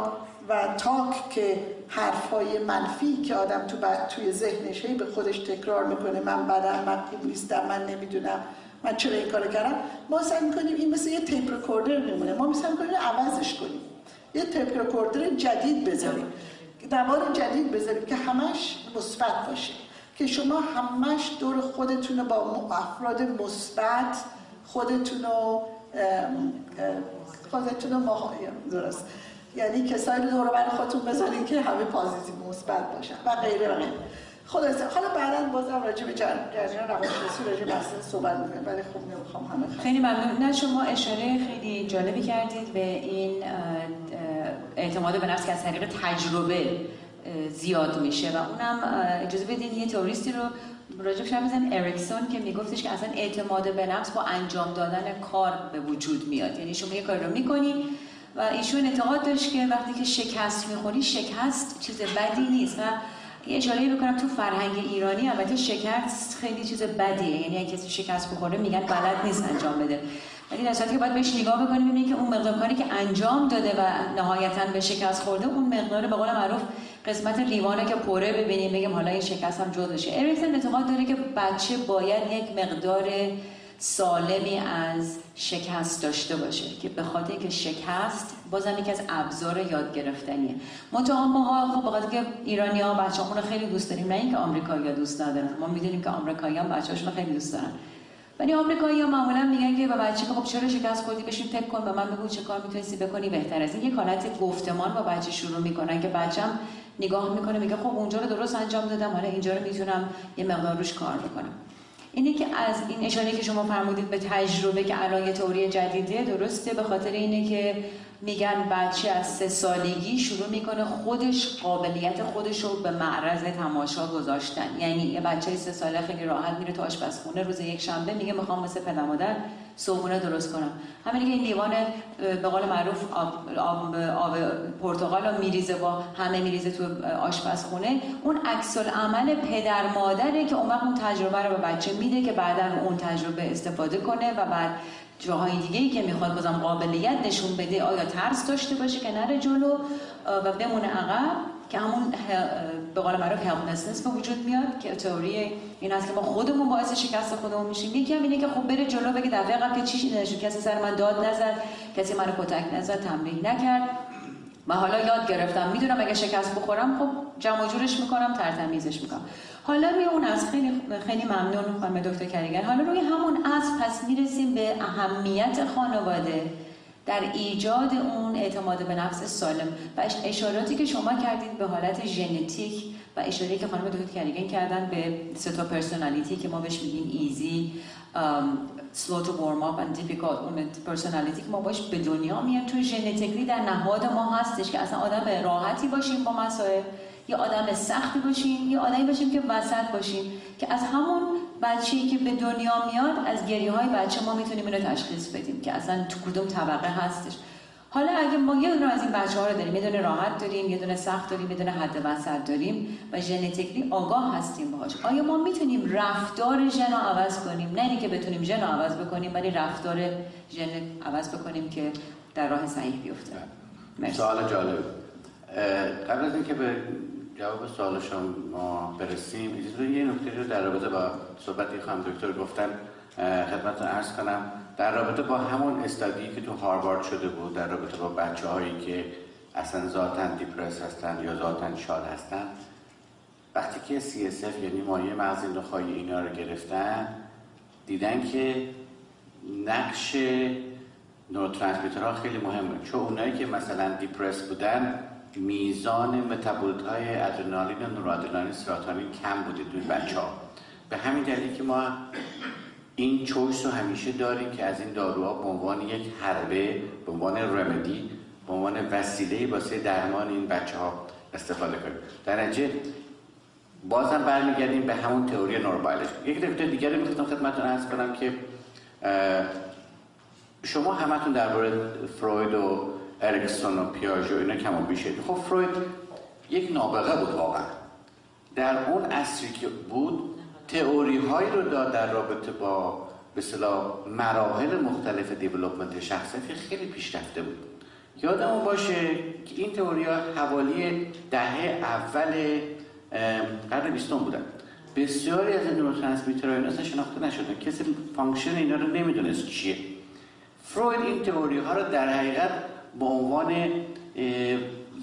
و talk که حرفای منفی که آدم تو توی ذهنش به خودش تکرار می‌کنه من بدم من خوب نیستم من نمی‌دونم من چرا این کار کردم. ما سعی می‌کنیم این مثل یه تیپ رکوردر میمونه ما میسعی می‌کنیم عوضش کنیم. یه تیپ رکوردر جدید بذاریم. نوار جدید بذاریم که همش مثبت باشه. که شما همش دور خودتون با افراد مثبت خودتون رو خودتون رو درست. یعنی کسایی رو دور بر خودتون بذارین که همه پازیتیو مثبت باشن و غیره و غیره. خلاصه حالا بعدا بازم راجع به جریان روانشناسی راجع به صحبت می‌کنیم ولی خب نمی‌خوام همه خیلی ممنون. نه شما اشاره خیلی جالبی کردید به این اعتماد به نفس که از طریق تجربه زیاد میشه و اونم اجازه بدین یه توریستی رو راجع شما بزنیم اریکسون که میگفتش که اصلا اعتماد به نفس با انجام دادن کار به وجود میاد. یعنی شما یه کار رو می‌کنی و ایشون اعتقاد داشت که وقتی که شکست می‌خوری شکست چیز بدی نیست و یه اشاره بکنم تو فرهنگ ایرانی. البته شکست خیلی چیز بدیه. یعنی اگه کسی شکست بخوره میگن بلد نیست انجام بده. ولی در که باید بهش نگاه بکنیم ببینیم که اون مقدار کاری که انجام داده و نهایتا به شکست خورده اون مقدار به قول معروف قسمت لیوانه که پره ببینیم بگیم حالا این شکست هم جزشه اریکسن اعتقاد داره که بچه باید یک مقدار سالمی از شکست داشته باشه که به خاطر که شکست بازم یکی از ابزار یاد گرفتنیه. منتها ماها خب بخاطر که ایرانی ها بچه خیلی دوست داریم نه اینکه آمریکایی‌ها دوست ندارن. ما می‌دونیم که آمریکایی‌ها بچه‌هاشون خیلی دوست دارن. ولی آمریکایی‌ها معمولا میگن که به بچه که خب چرا شکست خوردی بشین فکر کن به من بگو چه کار می‌تونستی بکنی بهتر از این یک حالت گفتمان با بچه شروع می‌کنن که بچم نگاه می‌کنه میگه خب اونجا رو درست انجام دادم حالا اینجا رو می‌تونم یه مقدار روش کار بکنم. اینه که از این اشاره که شما فرمودید به تجربه که الان یه تئوری جدیده درسته به خاطر اینه که میگن بچه از سه سالگی شروع می‌کنه خودش قابلیت خودش رو به معرض تماشا گذاشتن. یعنی یه بچه سه ساله خیلی راحت میره تو آشپزخونه روز یک شنبه میگه می‌خوام مثل پدر مادر صبحونه درست کنم. همین که این لیوان به قول معروف آب, آب, آب پرتقال رو میریزه با همه میریزه تو آشپزخونه. اون عکس عمل پدر مادره که اون وقت اون تجربه رو به بچه میده که بعدا اون تجربه استفاده کنه و بعد جاهای دیگه ای که می‌خواد بازم قابلیت نشون بده آیا ترس داشته باشه که نره جلو و بمونه عقب؟ که همون به قول معروف هلپلسنس به وجود میاد که تئوری این است که ما خودمون باعث شکست خودمون میشیم. یکی هم اینه که خب بره جلو بگه دفعه قبل که چی نشد کسی سر من داد نزد کسی منو کتک نزد تمرین نکرد. و حالا یاد گرفتم می‌دونم اگه شکست بخورم خب جمع جورش می‌کنم ترتمیزش می‌کنم. حالا روی اون از خیلی خیلی ممنون خانم دکتر کریگر حالا روی همون از پس می‌رسیم به اهمیت خانواده. در ایجاد اون اعتماد به نفس سالم و اشاراتی که شما کردید به حالت ژنتیک و اشاره که خانم دکتر کریگن کردن به سه تا personality که ما بهش میگیم easy slow to warm up and difficult اون personality که ما باش به دنیا میایم. توی genetically در نهاد ما هستش که اصلا آدم راحتی باشیم با مسائل. یا آدم سختی باشیم یا آدمی باشیم که وسط باشیم که از همون بچه‌ای که به دنیا میاد از گریه های بچه ما می‌تونیم اینو تشخیص بدیم که اصلا تو کدوم طبقه هستش. حالا اگه ما یه دونه از این بچه ها رو داریم یه دونه راحت داریم یه دونه سخت داریم یه دونه حد وسط داریم و ژنتیکلی آگاه هستیم باهاش آیا ما می‌تونیم رفتار ژن رو عوض کنیم؟ نه اینکه بتونیم ژن رو عوض بکنیم ولی رفتار ژن عوض بکنیم که در راه صحیح بیفته. سوال جالب. قبل از اینکه به جواب سوال شما برسیم. اجازه یه نکته رو در رابطه با صحبتی خانم دکتر گفتن خدمتتون عرض کنم. در رابطه با همون استادی که تو هاروارد شده بود در رابطه با بچه هایی که اصلا ذاتا دیپرس هستن یا ذاتا شاد هستن وقتی که CSF یعنی مایه مغز نخواهی اینا رو گرفتن دیدن که نقش نوروترانسمیترها خیلی مهمه. چون اونایی که مثلا دیپرس بودن میزان متابولیت های ادرنالین و نورادرنالین سراتانین کم بوده توی بچه ها به همین دلیل که ما این چویس رو همیشه داریم که از این داروها به عنوان یک حربه به عنوان رمدی به عنوان وسیله واسه درمان این بچه ها استفاده کنیم. در نتیجه بازم برمیگردیم به همون تئوری neurobiology. یک نکته دیگری می‌خواستم خدمتتون عرض کنم که شما همتون درباره فروید و اریکسون و پیاژو اینا کم و بیشه خب فروید یک نابغه بود واقعا. در اون عصری که بود تئوری هایی رو داد در رابطه با به مراحل مختلف development شخصیت خیلی پیشرفته بود. یادمون باشه که این تئوری ها حوالی دهه اول قرن بیستم بودن. بسیاری از neurotransmitter ها اینا اصلا شناخته نشدن. کسی function اینا رو نمی‌دونست چیه. فروید این تئوری ها رو در حقیقت به عنوان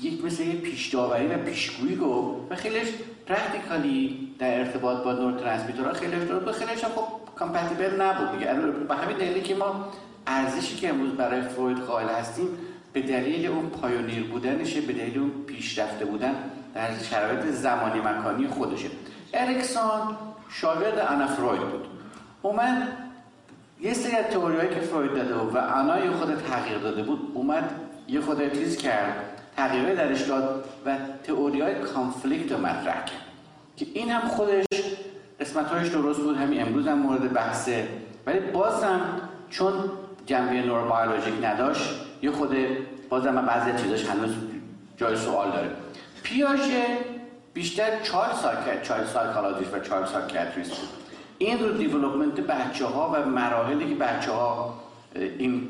یک مثل یه پیش داوری و پیشگویی گفت و خیلیش practically در ارتباط با نورون ها خیلی درست و خیلیش خب compatible نبود. دیگه به همین دلیلی که ما ارزشی که امروز برای فروید قائل هستیم به دلیل اون pioneer بودنشه به دلیل اون پیشرفته بودن در شرایط زمانی مکانی خودشه. اریکسون شاگرد انا فروید بود. اومد یه سری از تئوریایی که فروید داده بود و آنا خورده تغییر داده بود اومد یه خورده تیز کرد تغییر درش داد و تئوری های conflict مطرح کرد. که این هم خودش قسمتهایش درست بود همین امروز هم مورد بحثه. ولی بازم چون جنبه neurobiologic نداشت یه خورده بازم بعضی چیزاش هنوز جای سوال داره. پیاژه بیشتر child child psychologist و child psychiatrist بود. این رو development بچه ها و مراحلی که بچه ها این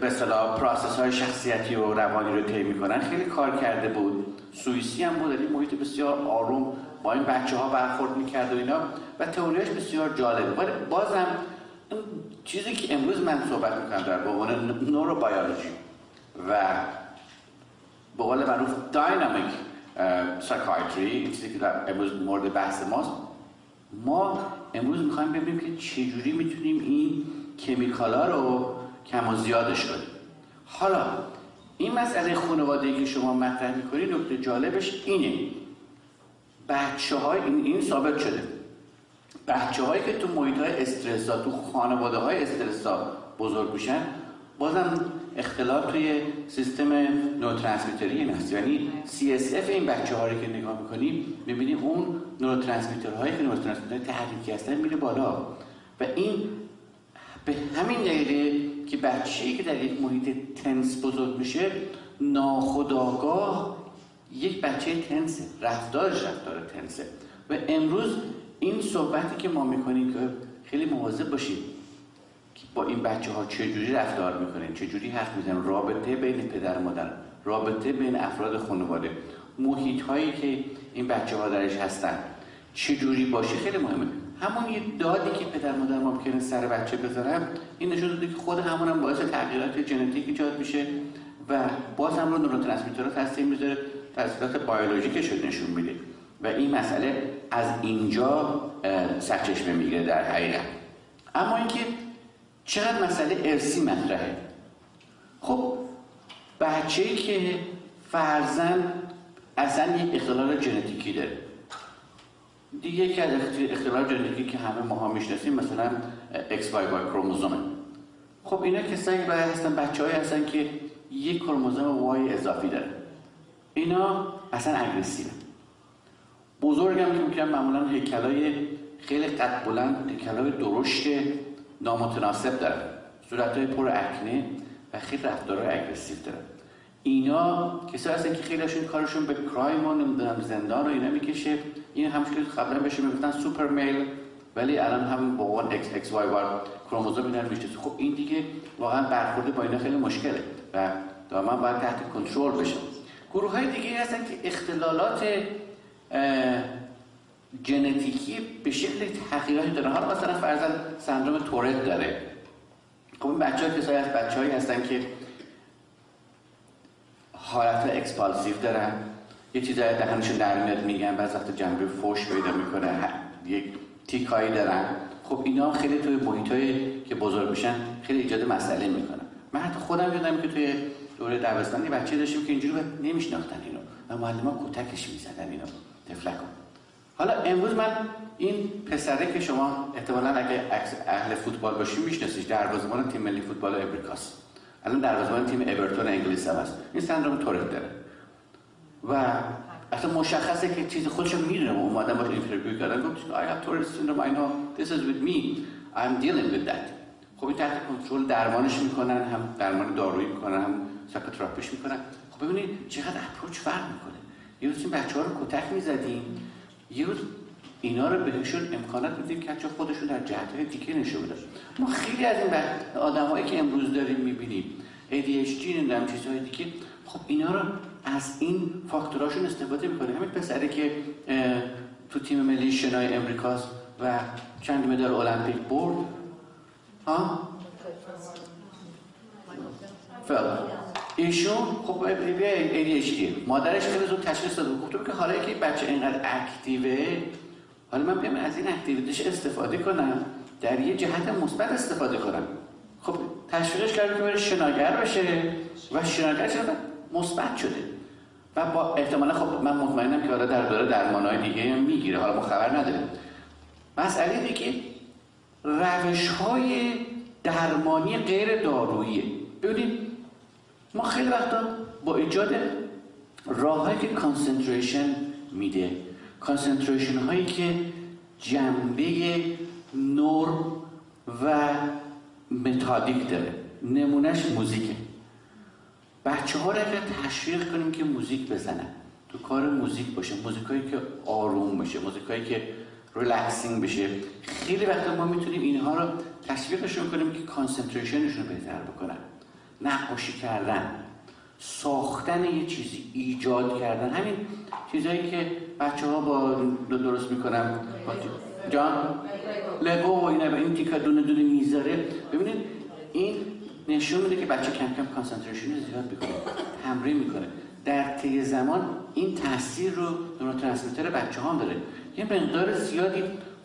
به اصطلاح process های شخصیتی و روانی رو طی می‌کنن خیلی کار کرده بود. سوئیسی هم بود این محیط بسیار آروم با این بچه ها برخورد می‌کرد و اینا و تئوریش بسیار جالبه ولی بازم چیزی که امروز من صحبت می‌کنم در عنوان نوروبیولوژی و به قول معروف داینامیک سایکایتری چیزی که امروز مورد بحث ماست ما امروز می‌خوایم ببینیم که چجوری می‌تونیم این کمیکالا رو کم و زیادش کنیم حالا این مسئله خانواده که شما مطرح می‌کنید نکته جالبش اینه. بچه های این, این ثابت شده. بچه هایی که تو محیط های استرسا تو خانواده های استرسا بزرگ میشن بازم اختلال توی سیستم نوترانسمیتری هست. یعنی CSF این بچه ها رو که نگاه می‌کنیم می‌بینیم اون که نوترانسمیتر تحریکی هستن میره بالا. و این به همین دلیله که بچه‌ای که در یک محیط تنس بزرگ میشه ناخداگاه یک بچه تنسه رفتارش رفتار تنسه. و امروز این صحبتی که ما می‌کنیم که خیلی مواظب باشیم که با این بچه ها چجوری رفتار می‌کنیم چجوری حرف می‌زنیم رابطه بین پدر مادر رابطه بین افراد خانواده. محیط هایی که این بچه ها درش هستن. چجوری باشه خیلی مهمه. همون یه دادی که پدر مادر ممکنه سر بچه بذارن این نشون داده که خود همون هم باعث تغییرات ژنتیک ایجاد میشه و باز هم رو نوروترانسمیترها تاثیر می‌ذاره تاثیرات بیولوژیکش رو نشون میده. و این مسئله از اینجا سرچشمه می‌گیره در حقیقت. اما اینکه چقدر مسئله ارسی مطرحه. خب بچه که فرزن اصلا یک اختلال ژنتیکی داره. دیگه یکی از اختلال ژنتیکی که همه ماها می‌شناسیم مثلا XY کروموزومه. خب اینا کسایی باید هستن بچه های هستن که یک کروموزوم وای اضافی داره. اینا اصلا اگریسیو بزرگ هم که می‌کنم معمولا هیکلای خیلی قد بلند هیکلای درشت نامتناسب دارن. صورت های پر آکنه و خیلی رفتارهای aggressive دارن. اینا کسایی هستن که خیلیشون کارشون به crime و نمی‌دونم زندان و اینا می‌کشه. این همش که قبلا بهش می‌گفتن super male ولی الان هم با اون اکس اکس وای کروموزوم اینا میشه. خب این دیگه واقعا برخورد با اینا خیلی مشکله و دائما باید تحت کنترل بشه. گروه های دیگه هستن که اختلالات ژنتیکی به شکل تغییراتی دارن. حالا مثلا فرضاً سندروم تورت داره. خب این بچه ها کسایی از بچه هستن که حالت expulsive دارن. یه چیزایی دهنشون در میاد میگن بعض وقت جنبه فوش پیدا می‌کنه یک تیکایی دارن. خب اینا خیلی توی محیطایی که بزرگ میشن خیلی ایجاد مسئله می‌کنن. من حتی خودم یادم که توی دوره دبستان بچه داشتیم که اینجوری نمیشناختن اینو. و معلم کتکش می‌زدن اینو. طفلکو حالا امروز من این پسره که شما احتمالا اگه اهل فوتبال باشی می‌شناسید دروازه‌بان تیم ملی فوتبال امریکاست الان دروازه‌بان تیم اورتون انگلیس هم هست. این سندروم تورت داره و اصلا مشخصه که چیز خودشو می‌دونه. و اومدن باش interview کردن گفت I have Tourette syndrome I know this is with me. I'm dealing with that. خب این تحت کنترل درمانش می‌کنن هم درمان دارویی می‌کنن هم سایکوتراپیش می‌کنن. خب ببینید چقدر اپروچ فرق می‌کنه. یه روز این بچه ها رو کتک می‌زدیم. یه روز اینا رو بهشون امکانات میدیم که حتی خودشون در جهت دیگه نشون بدن. ما خیلی از این آدمایی که امروز داریم می‌بینیم ADHD نمی‌دونم چیزهای دیگه. خب اینا رو از این فاکتوراشون استفاده می‌کنه. همین پسره که تو تیم ملی شنای امریکاست و چند مدال المپیک برد. ها فل ایشون خب ADHD مادرش خیلی زود تشخیص داد گفت که حالا که بچه اینقدر اکتیوه حالا من بیام از این اکتیویتیش استفاده کنم. در یه جهت مثبت استفاده کنم. خب تشویقش کرد که بره شناگر بشه. و شناگر شده مثبت شده. و با احتمالا خب من مطمئنم که حالا در دوره درمانهای دیگه می‌گیره. حالا ما خبر نداریم. مسئله اینه که روش های درمانی غیر داروییه ببینید ما خیلی وقتا با ایجاد راههایی که concentration میده concentration هایی که جنبه neuro methodic داره. نمونهش موزیکه. بچه ها رو تشویق کنیم که موزیک بزنن. تو کار موزیک باشه موزیکایی که آروم باشه موزیکایی که relaxing بشه. خیلی وقتا ما می‌تونیم اینها رو تشویقشون کنیم که concentration شون رو بهتر بکنن. نقاشی کردن ساختن یه چیزی ایجاد کردن. همین چیزهایی که بچه ها با درست می‌کنن. جان؟ لگو و اینا این تیکا دونه دونه می‌ذاره. ببینید این نشون میده که بچه کم کم concentration زیاد می‌کنه تمرین می‌کنه. در طی زمان این تاثیر رو نوروترانسمیتر بچه ها داره. یه مقدار زیادی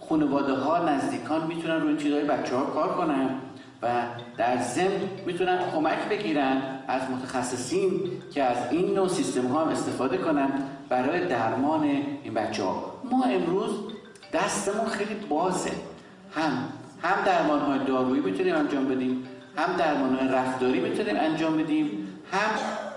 خانواده ها نزدیکان می‌تونن روی چیزهای بچه ها کار کنن و در ضمن می‌تونن کمک بگیرن از متخصصین که از این نوع سیستم ها هم استفاده کنن برای درمان این بچه ها ما امروز دستمون خیلی بازه. هم هم درمان های دارویی می‌تونیم انجام بدیم هم درمان رفتاری می‌تونیم انجام بدیم هم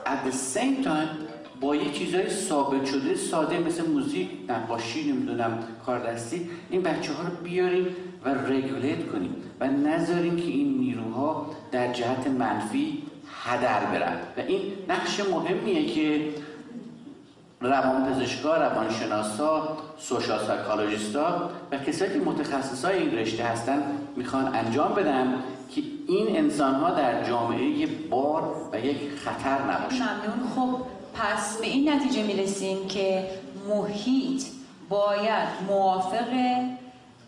at the same time با یه چیزای ثابت شده ساده مثل موزیک نقاشی نمی‌دونم کاردستی این بچه ها رو بیاریم و رگولیت کنیم و نذاریم که این نیروها در جهت منفی هدر برن. و این نقش مهمیه که روان پزشکا، روانشناسا، سوشال سایکولوژیستا و کسایی که متخصصای این رشته هستن می‌خوان انجام بدن که این انسان ها در جامعه یه بار و یک خطر نباشن ممنون. خب پس به این نتیجه می‌رسیم که محیط باید موافق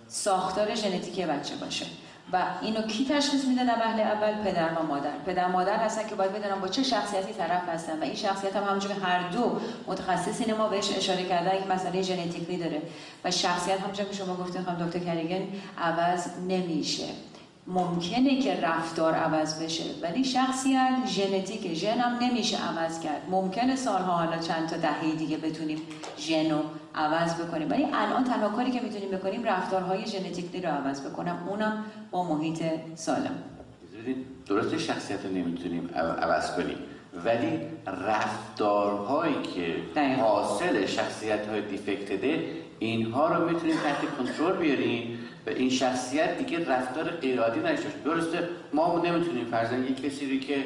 ساختار ژنتیک بچه باشه. و اینو کی تشخیص میده در اول؟ پدر و مادر. پدر مادر هستن که باید بدونن با چه شخصیتی طرف هستن و این شخصیت هم همونجور هر دو متخصصین ما بهش اشاره کرده یک مسئله ژنتیکی داره. و شخصیت همونجور که شما گفتین خانم دکتر کریگن عوض نمیشه. ممکنه که رفتار عوض بشه ولی شخصیت ژنتیک ژن هم نمیشه عوض کرد. ممکنه سالها حالا چند تا دهه دیگه بتونیم ژن رو عوض بکنیم. ولی الان تنها کاری که می‌تونیم بکنیم رفتارهای ژنتیکی رو عوض بکنم. اونم با محیط سالم. درست شخصیت رو نمی‌تونیم عوض کنیم. ولی رفتارهایی که حاصل شخصیت های دیفکتده اینها رو می‌تونیم تحت کنترل بیاریم و این شخصیت دیگه رفتار غیرعادی نشه درسته ما نمی‌تونیم فرضاً یک کسی رو که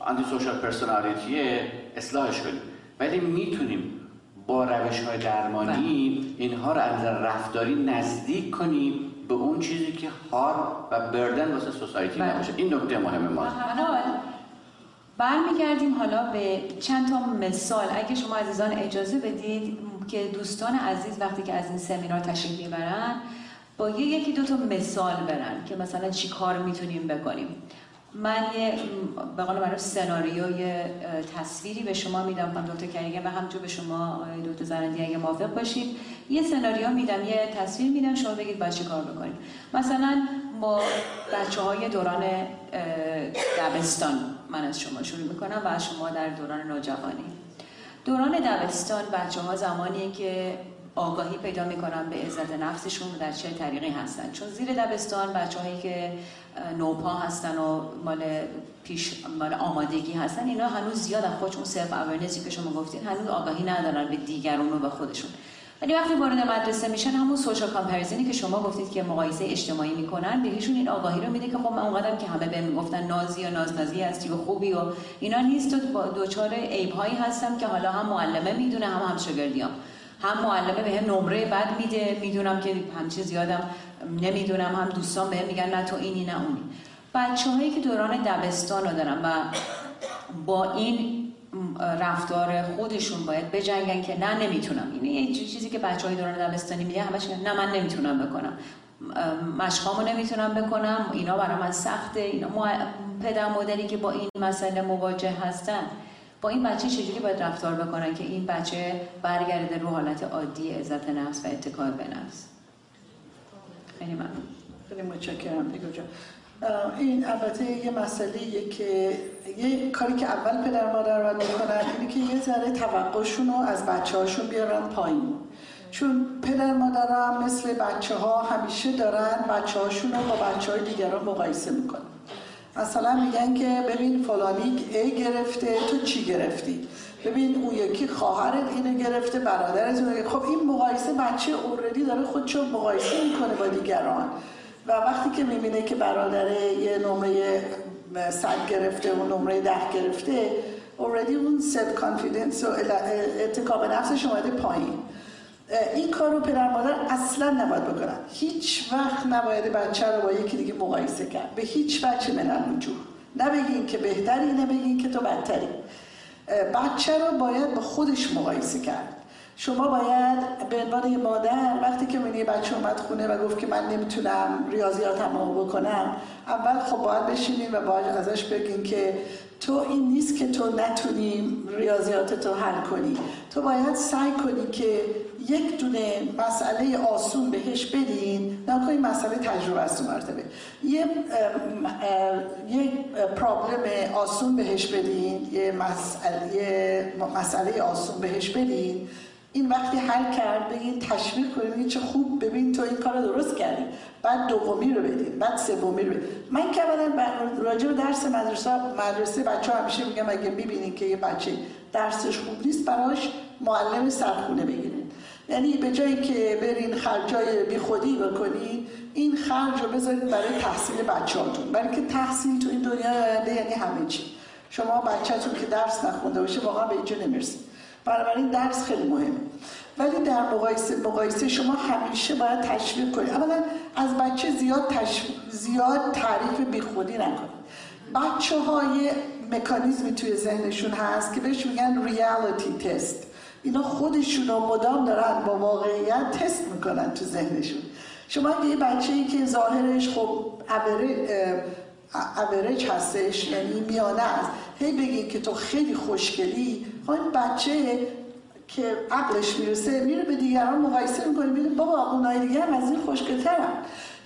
آنتی سوشال پرسونالیتیه اصلاحش کنیم. ولی می‌تونیم با روش های درمانی اینها رو از رفتاری نزدیک کنیم به اون چیزی که هار و بردن واسه سوسایتی بله. نباشه. این نکته مهم ماست. برمیگردیم حالا به چند تا مثال. اگه شما عزیزان اجازه بدید که دوستان عزیز وقتی که از این سمینار تشریف می‌برن با یه یکی دو تا مثال برن که مثلا چی کار می‌تونیم بکنیم. من یه به قول معروف سناریوی تصویری به شما میدم خانم دکتر کریگه و همجور به شما دکتر زرندی اگه موافق باشید یه سناریو میدم یه تصویر میدم شما بگید باید چی کار بکنیم مثلا ما بچه های دوران دبستان من از شما شروع می‌کنم و از شما در دوران نوجوانی. دوران دبستان بچه ها زمانیه که آگاهی پیدا می‌کنن به عزت نفسشون در چه طریقی هستن. چون زیر دبستان بچه هایی که نوپا هستن و مال پیش مال آمادگی هستن اینا هنوز زیاد از خودشون سلف اورنسی که شما گفتین هنوز آگاهی ندارن به دیگران و به خودشون. ولی وقتی وارد مدرسه میشن همون سوشال کامپریزنی که شما گفتید که مقایسه اجتماعی می‌کنن بهشون این آگاهی رو میده که خب من اونقدر که همه بهم می‌گفتن نازی و نازنازی هستی و خوبی و اینا نیست و دوچار عیب هایی هستم که حالا هم معلمه می‌دونه هم هم شاگردیام هم معلمه به هم نمره بد میده می‌دونم که همچه زیادم نمی‌دونم هم دوستان بهم میگن نه تو اینی نه اونی. بچه هایی که دوران دبستان رو دارن و با این رفتار خودشون باید بجنگن که نه نمی‌تونم. این یه چیزی که بچه های دوران دبستانی میگه همش نه من نمی‌تونم بکنم. مشقامو نمی‌تونم بکنم. اینا برای من سخته. اینا پدر مادری که با این مسئله مواجه هستن. با این بچه چجوری باید رفتار بکنن که این بچه برگرده رو حالت عادی عزت نفس و اتکای به نفس؟ خیلی ممنون. خیلی متشکرم دیگه این البته یه مسئله که یه کاری که اول پدر مادر باید می‌کنن اینه که یه ذره توقعشون رو از بچه هاشون بیارن پایین. چون پدر مادر هم مثل بچه ها همیشه دارن بچه هاشون رو با بچه های دیگران مقایسه می‌کنن. مثلا میگن که ببین فلانی ای گرفته تو چی گرفتی؟ ببین اون یکی خواهرت اینو گرفته برادرت اینو خب این مقایسه بچه اوردی داره خودشو مقایسه می‌کنه با دیگران. و وقتی که می‌بینه که برادر یه نمره صد گرفته و نمره ده گرفته already اون self confidence و اتکا به نفسش اومده پایین. این کار رو پدر مادر اصلا نباید بکنن. هیچ وقت نباید بچه رو با یکی دیگه مقایسه کرد. به هیچ وجه من‌الوجود نه بگین که بهتری نه بگین که تو بدتری. بچه رو باید با خودش مقایسه کرد. شما باید به عنوان یه مادر وقتی که یه بچه اومد خونه و گفت که من نمی‌تونم ریاضیاتم رو بکنم اول خب باید بشینیم و باید ازش بگین که تو این نیست که تو نتونی ریاضیات تو حل کنی. تو باید سعی کنی که یک دونه مسئله آسون بهش بدین نکنی مسئله تجربه است مرتبه. یه یه پرابلم آسون بهش بدین یه مسئله, مسئله آسون بهش بدین. این وقتی حل کرد بگین تشویق کنید چه خوب ببین تو این کار درست کردی. بعد دومی رو بدین بعد سومی رو بدین من که اولا راجع به درس مدرسه مدرسه بچه همیشه میگم اگه ببینید که یه بچه درسش خوب نیست براش معلم سرخونه بگیرید. یعنی به جایی که برین خرجای بی خودی بکنید این خرج رو بذارید برای تحصیل بچه‌هاتون. برای که تحصیل تو این دنیا یعنی همه چی. شما بچه‌تون که درس نخونده باشه واقعا به اینجا نمی‌رسید. بنابراین درس خیلی مهمه. ولی در مقایسه مقایسه شما همیشه باید تشویق کنید. اولا از بچه زیاد زیاد تعریف بیخودی نکنید. بچه های مکانیزمی توی ذهنشون هست که بهش میگن ریالیتی تست اینا خودشون مدام دارن با واقعیت تست می‌کنن تو ذهنشون. شما یه بچه ای که ظاهرش خب اوریج هستش یعنی میانه است. هی بگید که تو خیلی خوشگلی. خب این بچه که عقلش می‌رسه میره به دیگران مقایسه می‌کنه میره بابا اونای دیگه هم از این خوشگلترن.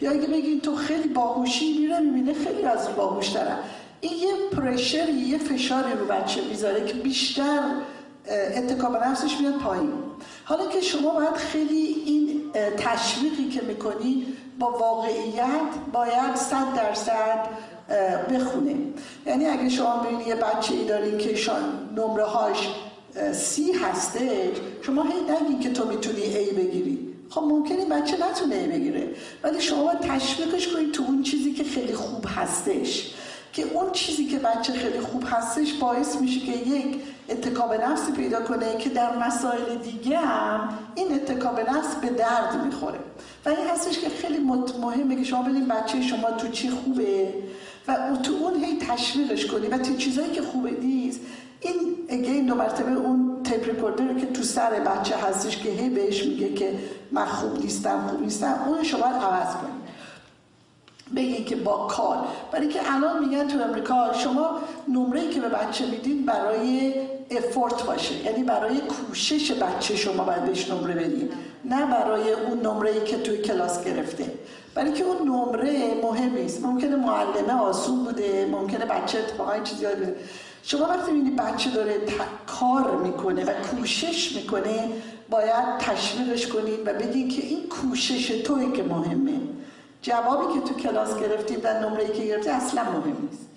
یا اگه بگید تو خیلی باهوشی میره می‌بینه خیلی از اون این یه پرشر یه فشاری رو بچه می‌ذاره که بیشتر اتکاب نفسش میاد پایین. حالا که شما باید خیلی این تشویقی که می‌کنی با واقعیت باید صد درصد بخونه یعنی اگه شما ببینید یه بچه ای دارین که نمره هاش سی هسته شما هی نگید که تو می‌تونی ای بگیری. خب ممکنه بچه نتونه ای بگیره. ولی شما باید تشویقش کنید تو اون چیزی که خیلی خوب هستش. که اون چیزی که بچه خیلی خوب هستش باعث میشه که یک اتکاب نفسی پیدا کنه که در مسائل دیگه هم این اتکاب نفس به درد می‌خوره. و این هستش که خیلی مهمه که شما ببینید بچه شما تو چی خوبه. و تو اون هی تشویقش کنی. و تو چیزایی که خوبه نیست. این اگین دو مرتبه اون تیپ ریکوردر که تو سر بچه هستش که هی بهش میگه که من خوب نیستم خوب نیستم اون شما عوض کنید بگین که با کار. برای که الان میگن تو امریکا شما نمره که به بچه میدین برای افورت باشه. یعنی برای کوشش بچه شما باید بهش نمره بدین. نه برای اون نمره که توی کلاس گرفته. برای که اون نمره مهم نیست ممکنه معلمه آسون بوده ممکنه بچه اتفاقا چیزی یاد بده. شما وقتی می‌بینی بچه داره کار می‌کنه و کوشش می‌کنه باید تشویقش کنید و بگید که این کوشش توی که مهمه. جوابی که تو کلاس گرفتیم و نمره که گرفتی اصلا مهم نیست.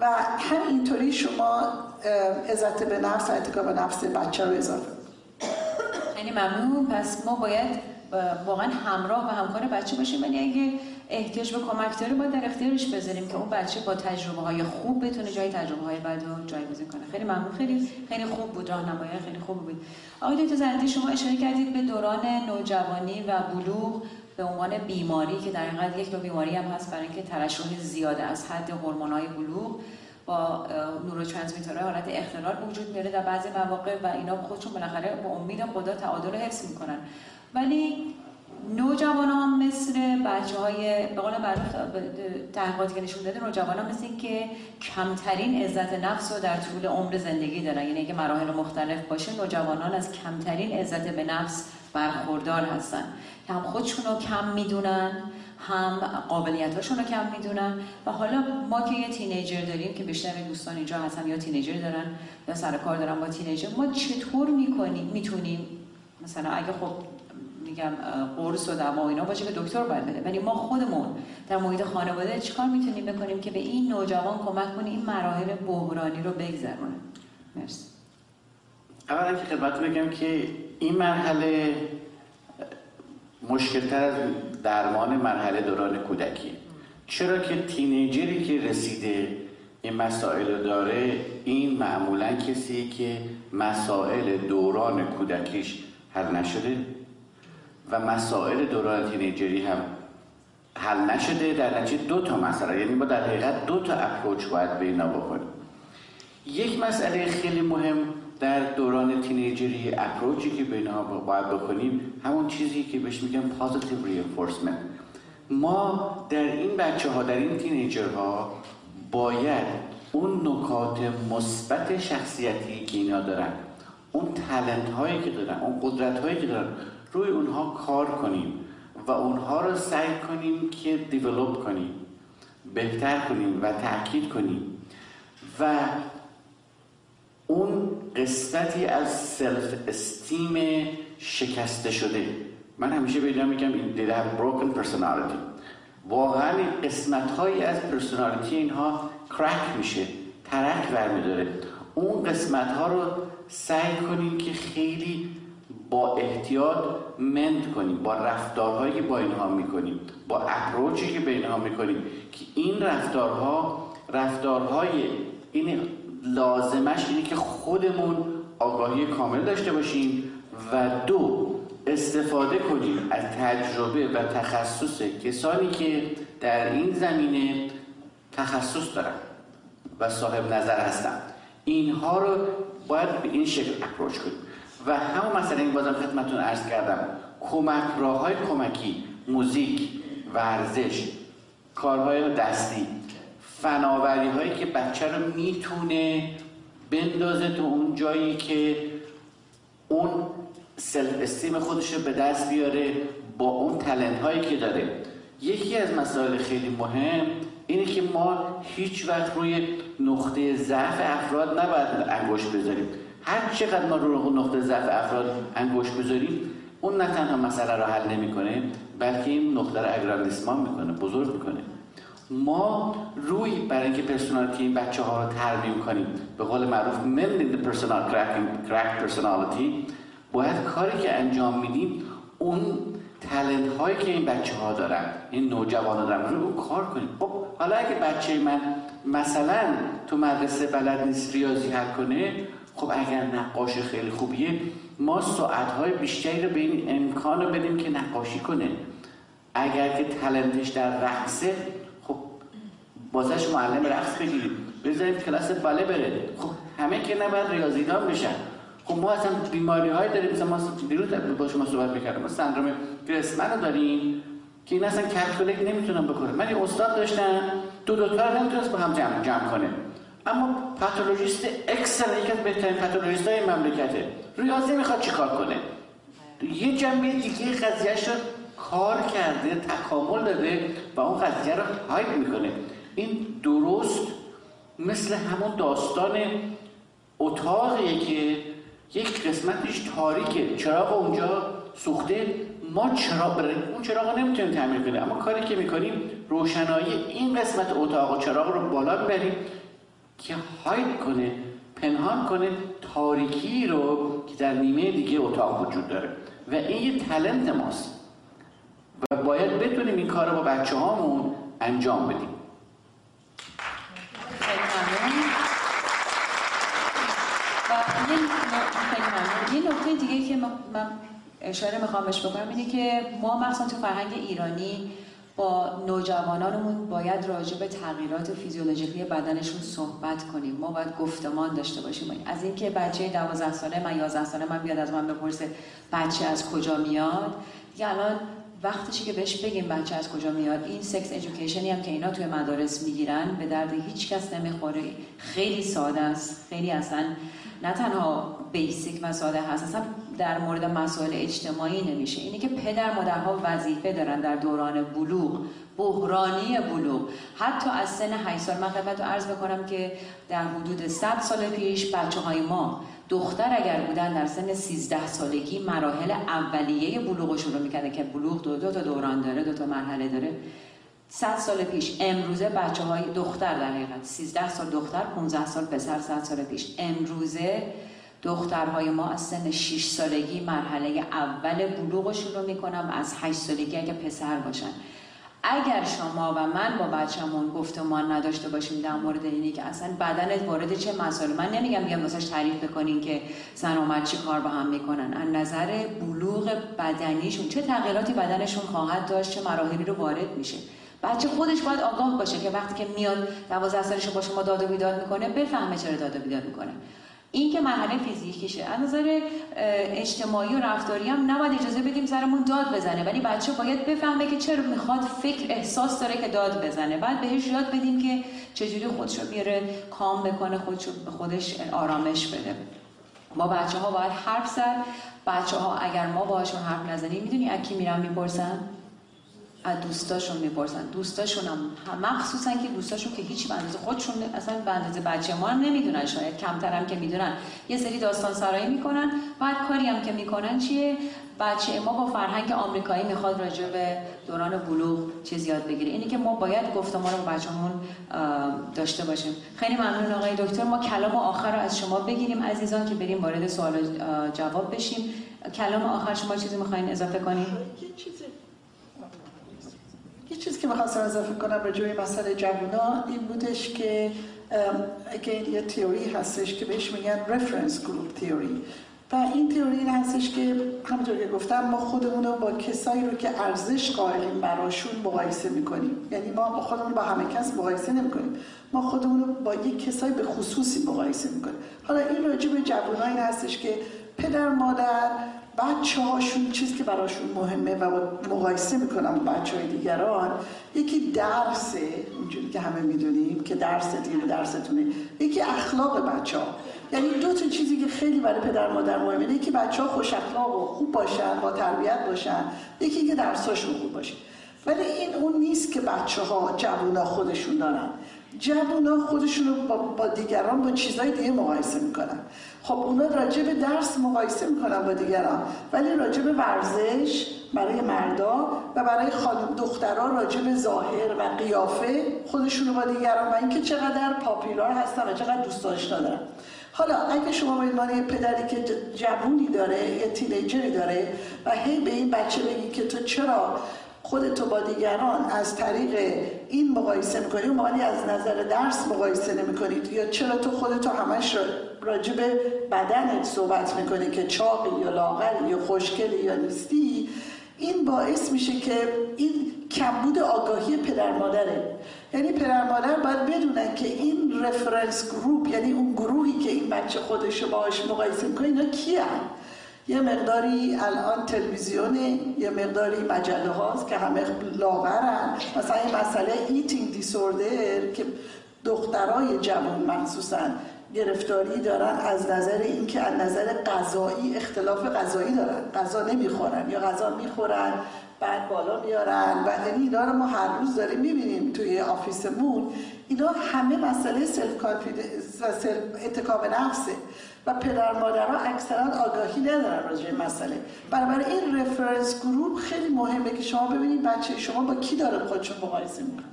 و همینطوری شما عزت به نفس و به نفس بچه رو اضافه یعنی ممنون. پس ما باید واقعا همراه و همکار بچه باشیم. ولی اگه احتیاج به کمک داره باید در اختیارش بذاریم که اون بچه با تجربه های خوب بتونه جای تجربه های بد رو جایگزین کنه. خیلی ممنون. خیلی خیلی خوب بود راهنمایی. خیلی خوب بود. آقای دکتر زندی شما اشاره کردید به دوران نوجوانی و بلوغ به عنوان بیماری که در حقیقت یک نوع بیماری هم هست برای اینکه ترشح زیاده از حد هورمون‌های بلوغ با نوروترانسمیترهای حالت اختلال وجود میاره در بعضی مواقع و اینا خودشون بالاخره با امید خدا تعادل رو حفظ می‌کنن. ولی نوجوان ها مثل بچه های به قول تحقیقاتی که نشون داده نوجوان ها مثل که کمترین عزت نفس رو در طول عمر زندگی دارن. یعنی که مراحل مختلف باشه نوجوانان از کمترین عزت به نفس برخوردار هستن. هم خودشون رو کم می‌دونن هم قابلیتاشون رو کم می‌دونن. و حالا ما که یه تینیجر داریم که بیشتر دوستان اینجا هستن یا تینیجر دارن یا سر کار دارن با تینیجر ما چطور می‌کنیم می‌تونیم مثلا اگه خب میگم قرص و دوا اینا باشه که دکتر باید بده. ولی ما خودمون در محیط خانواده چیکار می‌تونیم بکنیم که به این نوجوان کمک کنیم این مراحل بحرانی رو بگذرونه؟ مرسی. اولا که خدمت بگم که این مرحله مشکلتر از درمان مرحله دوران کودکی. چرا که تینیجری که رسیده این مسائل داره این معمولا کسی که مسائل دوران کودکیش حل نشده و مسائل دوران تینیجری هم حل نشده. در نتیجه دو تا مسئله یعنی ما در حقیقت دو تا اپروچ باید به اینا بکنیم. یک مسئله خیلی مهم در دوران تینیجری اپروچی که به باید بکنیم همون چیزی که بهش میگم positive reinforcement. ما در این بچه ها در این تینیجر ها باید اون نکات مثبت شخصیتی که اینا دارن اون تلنت هایی که دارن اون قدرت هایی که دارن روی اونها کار کنیم و اونها رو سعی کنیم که دیولوب کنیم بهتر کنیم و تاکید کنیم. و اون قسمتی از سلف استیم شکسته شده. من همیشه به میگم این they have broken personality. واقعا این قسمت هایی از پرسونالیتی اینها کرک میشه ترک برمیداره اون قسمت ها رو سعی کنیم که خیلی با احتیاط مند کنیم با رفتارهایی که با اینها می‌کنیم با اپروچی که به اینها می‌کنیم که این رفتارها رفتارهای این لازمش اینه که خودمون آگاهی کامل داشته باشیم و دو استفاده کنیم از تجربه و تخصص کسانی که در این زمینه تخصص دارن و صاحب نظر هستن. اینها رو باید به این شکل اپروچ کنیم. و همون مسئله این بازم خدمتتون عرض کردم. کمک راه های کمکی موزیک ورزش کارهای دستی فناوری هایی که بچه رو می‌تونه بندازه تو اون جایی که اون سلف استیم خودش رو به دست بیاره با اون تلنت هایی که داره. یکی از مسائل خیلی مهم اینه که ما هیچ وقت روی نقطه ضعف افراد نباید انگشت بذاریم. هر چقدر ما رو نقطه ضعف افراد انگشت بذاریم اون نه تنها مسئله رو حل نمی‌کنه بلکه این نقطه رو اگراندیسمان می‌کنه بزرگ می‌کنه. ما روی برای اینکه پرسونالیتی این بچه ها رو ترمیم کنیم به قول معروف the personal crack personality باید کاری که انجام میدیم اون تلنت هایی که این بچه ها دارن این نوجوان دارن اون کار کنیم. خب حالا اگه بچه من مثلا تو مدرسه بلد نیست ریاضی حل کنه خب اگر نقاش خیلی خوبیه ما ساعتهای بیشتری رو به این امکان رو بدیم که نقاشی کنه. اگر که talent ش در رقصه خب براش معلم رقص بگیریم. بذاریم کلاس باله بره. خب همه که نباید ریاضیدان بشن. خب ما اصلا بیماری های داریم. مثلا ما دیروز با شما صحبت می‌کردم. ما سندروم گرسمن رو داریم که این اصلا calculate نمی‌تونم بکنه من یه استاد داشتم دو دوتا رو نمی‌تونست با هم جمع, جمع کنه. اما پاتولوژیست اکسل یکی از بهترین پاتولوژیست های مملکته. ریاضی می‌خواد چیکار کنه؟ یه جنبه دیگه قضیهش رو کار کرده تکامل داده و اون قضیه رو هایپ می‌کنه. این درست مثل همون داستان اتاقیه که یک قسمتش تاریکه. چراغ اونجا سوخته. ما چراغ اون چراغ نمی‌تونیم تعمیر کنیم. اما کاری که می‌کنیم روشنایی این قسمت اتاق و چراغ رو بالا می‌بریم. که هاید کنه پنهان کنه تاریکی رو که در نیمه دیگه اتاق وجود داره. و این یه تلنت ماست. و باید بتونیم این کار رو با بچه هامون انجام بدیم. یه نکته دیگه که من اشاره می‌خوام بهش بکنم اینه که ما مخصوصا تو فرهنگ ایرانی با نوجوانانمون باید راجع به تغییرات فیزیولوژیکی بدنشون صحبت کنیم. ما باید گفتمان داشته باشیم. از اینکه بچه 12 ساله من 11 ساله من بیاد از من بپرسه بچه از کجا میاد. دیگه الان وقتشی که بهش بگیم بچه از کجا میاد. این سکس ادویکیشنی هم که اینا توی مدارس می‌گیرن به درد هیچ کس نمی‌خوره. خیلی ساده است. خیلی اصلا نه تنها بیسیک و ساده هست اصلا در مورد مسائل اجتماعی نمیشه. اینی که پدر مادرها وظیفه دارن در دوران بلوغ بحرانی بلوغ. حتی از سن 8 سال من خدمت رو عرض بکنم که در حدود 100 سال پیش بچه های ما دختر اگر بودن در سن 13 سالگی مراحل اولیه بلوغ شروع می‌کنه که بلوغ دو, دو تا دوران داره دو تا مرحله داره. 100 سال پیش امروزه بچه های دختر در حقیقت 13 سال دختر 15 سال پسر 100 سال پیش امروزه دخترهای ما از سن 6 سالگی مرحله اول بلوغ شروع می‌کنن و از 8 سالگی اگه پسر باشن. اگر شما و من با بچه‌مون گفتمان نداشته باشیم در مورد اینی که اصلا بدنت وارد چه مسائل من نمیگم بیام واسش تعریف بکنین که زن و مرد چی کار با هم می‌کنن. از نظر بلوغ بدنیشون چه تغییراتی بدنشون خواهد داشت چه مراحلی رو وارد میشه. بچه خودش باید آگاه باشه که وقتی که میاد 12 سالش با شما داد و بیداد می‌کنه بفهمه چرا داد و بیداد می‌کنه. این که مرحله فیزیکیشه از نظر اجتماعی و رفتاری هم نباید اجازه بدیم سرمون داد بزنه. ولی بچه باید بفهمه که چرا می‌خواد فکر احساس داره که داد بزنه. بعد بهش یاد بدیم که چجوری خودش رو بیاره کام بکنه خودش خودش آرامش بده. ما بچه ها باید حرف زد. بچه ها اگر ما باهاشون حرف نزنیم می‌دونی اکی میرن می‌پرسن؟ از دوستاشون می‌پرسن. دوستاشون هم مخصوصا که دوستاشون که هیچی به خودشون اصلا به بچه ما نمی‌دونن شاید. کمتر هم که می‌دونن. یه سری داستان سرایی می‌کنن. بعد کاری هم که می‌کنن چیه؟ بچه ما با فرهنگ آمریکایی می‌خواد راجع به دوران بلوغ چیز یاد بگیره. اینی که ما باید گفتمان رو بچه‌مون داشته باشیم. خیلی ممنون آقای دکتر. ما کلام آخر رو از شما بگیریم عزیزان که بریم وارد سوال جواب بشیم. کلام آخر شما چیزی می‌خواین اضافه کنیم؟ یه چیزی که می‌خواستم اضافه کنم به جوی مسئله جوونا این بودش که اگه یه تیوری هستش که بهش میگن رفرنس گروپ تیوری و این تیوری این هستش که همونطور که گفتم ما خودمون رو با کسایی رو که ارزش قائلیم براشون مقایسه می‌کنیم. یعنی ما خودمون با همه کس مقایسه نمی‌کنیم. ما خودمون رو با یک کسایی به خصوصی مقایسه می‌کنیم. حالا این راجع به جوونا این هستش که پدر مادر بچه هاشون چیزی که براشون مهمه و مقایسه می‌کنم با بچه های دیگران یکی درسه اونجوری که همه می‌دونیم که درس دیگه درستونه یکی اخلاق بچه ها یعنی دو تا چیزی که خیلی برای پدر مادر مهمه یکی بچه ها خوش اخلاق و خوب باشن با تربیت باشن یکی که درساشون خوب باشه. ولی این اون نیست که بچه ها جوونا خودشون دارن. جوونا خودشون رو با, با دیگران با چیزهای دیگه مقایسه می‌کنن. خب اونا راجع به درس مقایسه می‌کنن با دیگران ولی راجع به ورزش برای مردا و برای خانم دخترها راجع به ظاهر و قیافه خودشون رو با دیگران و اینکه چقدر پاپیلار هستن و چقدر دوست داشتن دارن. حالا اگه شما به عنوان پدری که جوونی داره یه تینیجری داره و هی به این بچه بگی که تو چرا خودتو با دیگران از طریق این مقایسه می‌کنی؟ و مالی از نظر درس مقایسه نمی‌کنید یا چرا تو خودتو همش به بدنت صحبت می‌کنی که چاقی یا لاغری یا خوشگلی یا نیستی؟ این باعث میشه که این کمبود آگاهی پدر مادره. یعنی پدر مادر باید بدونن که این reference group یعنی اون گروهی که این بچه خودش باهاش مقایسه می‌کنه اینا کیه یه مقداری الان تلویزیون یه مقداری مجله هاست که همه لاغرن. مثلا این مسئله eating disorder که دخترای جوان مخصوصا گرفتاری دارن از نظر اینکه از نظر غذایی اختلال غذایی دارن. غذا نمی‌خورن یا غذا می‌خورن بعد بالا میارن و یعنی اینا رو ما هر روز داریم می‌بینیم توی office مون. اینا همه مسئله self self نفسه. و پدر مادرها اکثرا آگاهی ندارن راجع به مسئله. بنابراین reference group خیلی مهمه که شما ببینید بچه شما با کی داره خودشون مقایسه می‌کنه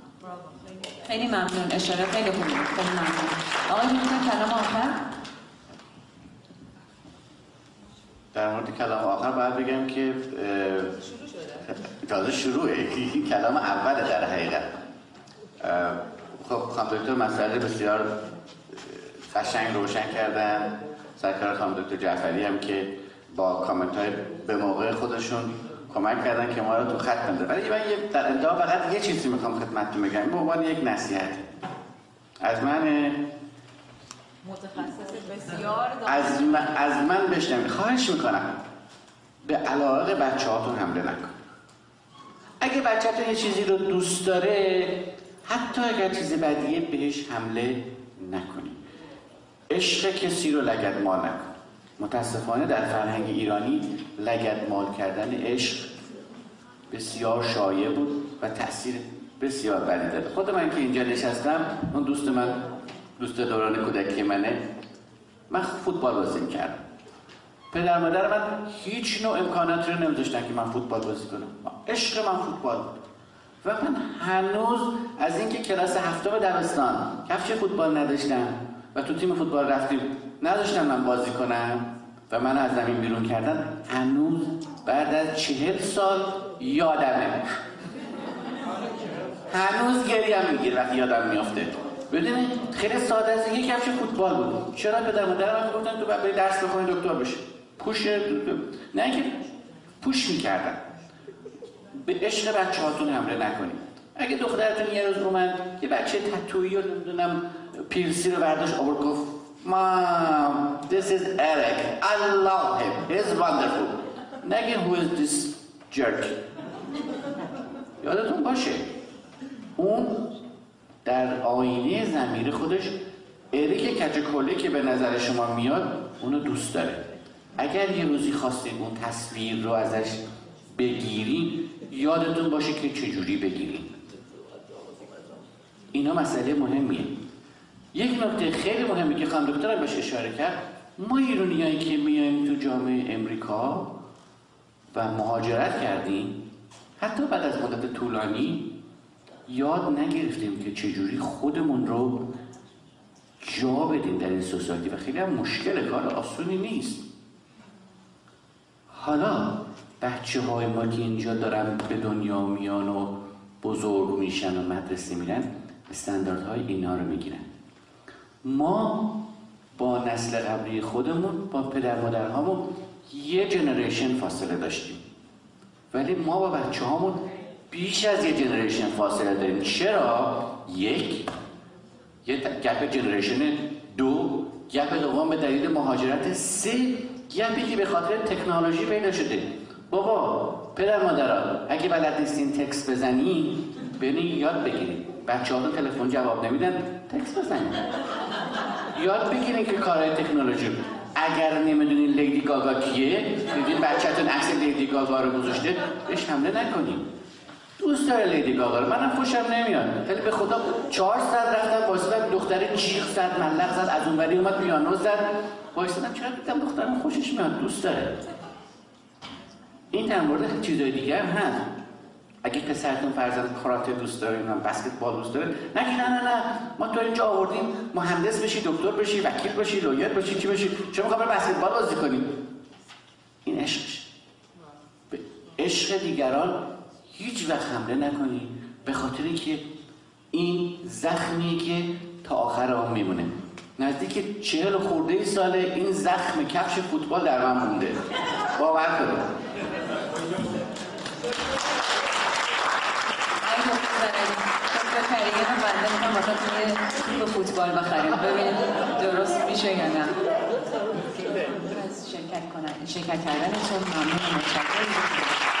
خیلی ممنون. اشاره خیلی خوبه. خیلی ممنون. آقای کلام آخر؟ در مورد کلام آخر باید بگم که تازه شروعه. *laughs* کلام اوله در حقیقت. خب خانم دکتر مسئله بسیار قشنگ روشن کردن. سرکار خانم دکتر جعفری هم که با کامنت های به موقع خودشون کمک کردن که ما رو تو خط بنده ولی من در انتها فقط یه چیزی می‌خوام خدمتتون بگم. به عنوان یک نصیحت. از من متخصص بسیار از من, از من بشنم خواهش می‌کنم. به علاقه بچه هاتون حمله نکن. اگه بچهتون یه چیزی رو دوست داره حتی اگر چیز بدیه بهش حمله نکنید. عشق کسی رو لگد مال نکن. متاسفانه در فرهنگ ایرانی لگد مال کردن عشق بسیار شایع بود و تاثیر بسیار بدی داره خود من که اینجا نشستم اون دوست من دوست دوران کودکی منه من فوتبال بازی کردم پدر مادر من هیچ نوع امکاناتی رو نمیذاشتن که من فوتبال بازی کنم. عشق من فوتبال بود. و من هنوز از اینکه کلاس هفتم دبستان کفش فوتبال نداشتم. و تو تیم فوتبال رفتیم. نداشتم من بازی کنم و من از زمین بیرون کردن هنوز بعد از چهل سال یادمه. هنوز گریم میگیر وقتی یادم میافته. ببینید خیلی ساده است. یک کفش فوتبال بود. چرا پدر مادر من گفتن تو باید درس بخونی دکتر بشی؟ پوش نه که پوش می‌کردن. به عشق بچه هاتون حمله نکنید. اگه دخترتون یه روز اومد یه بچه تتویی رو نمی‌دونم پیرسی رو برداشت آورد گفت مام this is Eric. I love him. He's wonderful. نگه who is this jerk? یادتون باشه اون در آینه زمیر خودش اریک کچکولی که به نظر شما میاد اونو دوست داره. اگر یه روزی خواستید اون تصویر رو ازش بگیرین یادتون باشه که چجوری بگیرین اینا مسئله مهمیه. یک نکته خیلی مهمی که خانم دکتر بهش اشاره کرد ما ایرونیایی که میایم تو جامعه امریکا و مهاجرت کردیم حتی بعد از مدت طولانی یاد نگرفتیم که چجوری خودمون رو جا بدیم در این سوسایتی و خیلی هم مشکل کار آسونی نیست. حالا بچه های ما که اینجا دارن به دنیا میان و بزرگ میشن و مدرسه میرن استانداردهای اینا رو می‌گیرن. ما با نسل قبلی خودمون با پدر مادرهامون یه generation فاصله داشتیم. ولی ما با بچه هامون بیش از یه generation فاصله داریم. چرا؟ یک یه gap generation دو gap دوم به دلیل مهاجرت سه gap ی که به خاطر تکنولوژی پیدا شده. بابا پدر مادرها اگه بلد نیستین تکس بزنی برین یاد بگیرید بچه ها تلفن جواب نمیدن. تکس بزنید یاد بگیرین که کارهای تکنولوژی اگر نمی‌دونین لیدی گاگا کیه دیدین بچهتون عکس لیدی گاگا رو گذاشته بهش حمله نکنیم دوست داره لیدی گاگا رو. منم خوشم نمیاد. ولی به خدا چهار ساعت رفتم وایسادم دختر جیغ زد ملق زد از اونوری اومد پیانو زد. وایسادم چرا دیدم دخترم خوشش میاد؟ دوست داره. این در مورد چیزای دیگه هم هست. اگه پسرتون فرزند کاراته دوست داره من بسکتبال دوست داره نگی نه نه نه. ما تو اینجا آوردیم مهندس بشی دکتر بشی وکیل بشی لویر بشی چی بشی چرا می‌خوام بسکتبال بازی کنیم این عشقش. به عشق دیگران هیچ وقت حمله نکنی به خاطر که این زخمی که تا آخر آن میمونه. نزدیک چهل خورده ای ساله این زخم کفش فوتبال در من مونده. باور کنید. خریه بنده می‌خوام واسه توی فوتبال بخریم ببین درست میشه یا نه شرکت کنن شرکت کردنتون ممنون متشکرم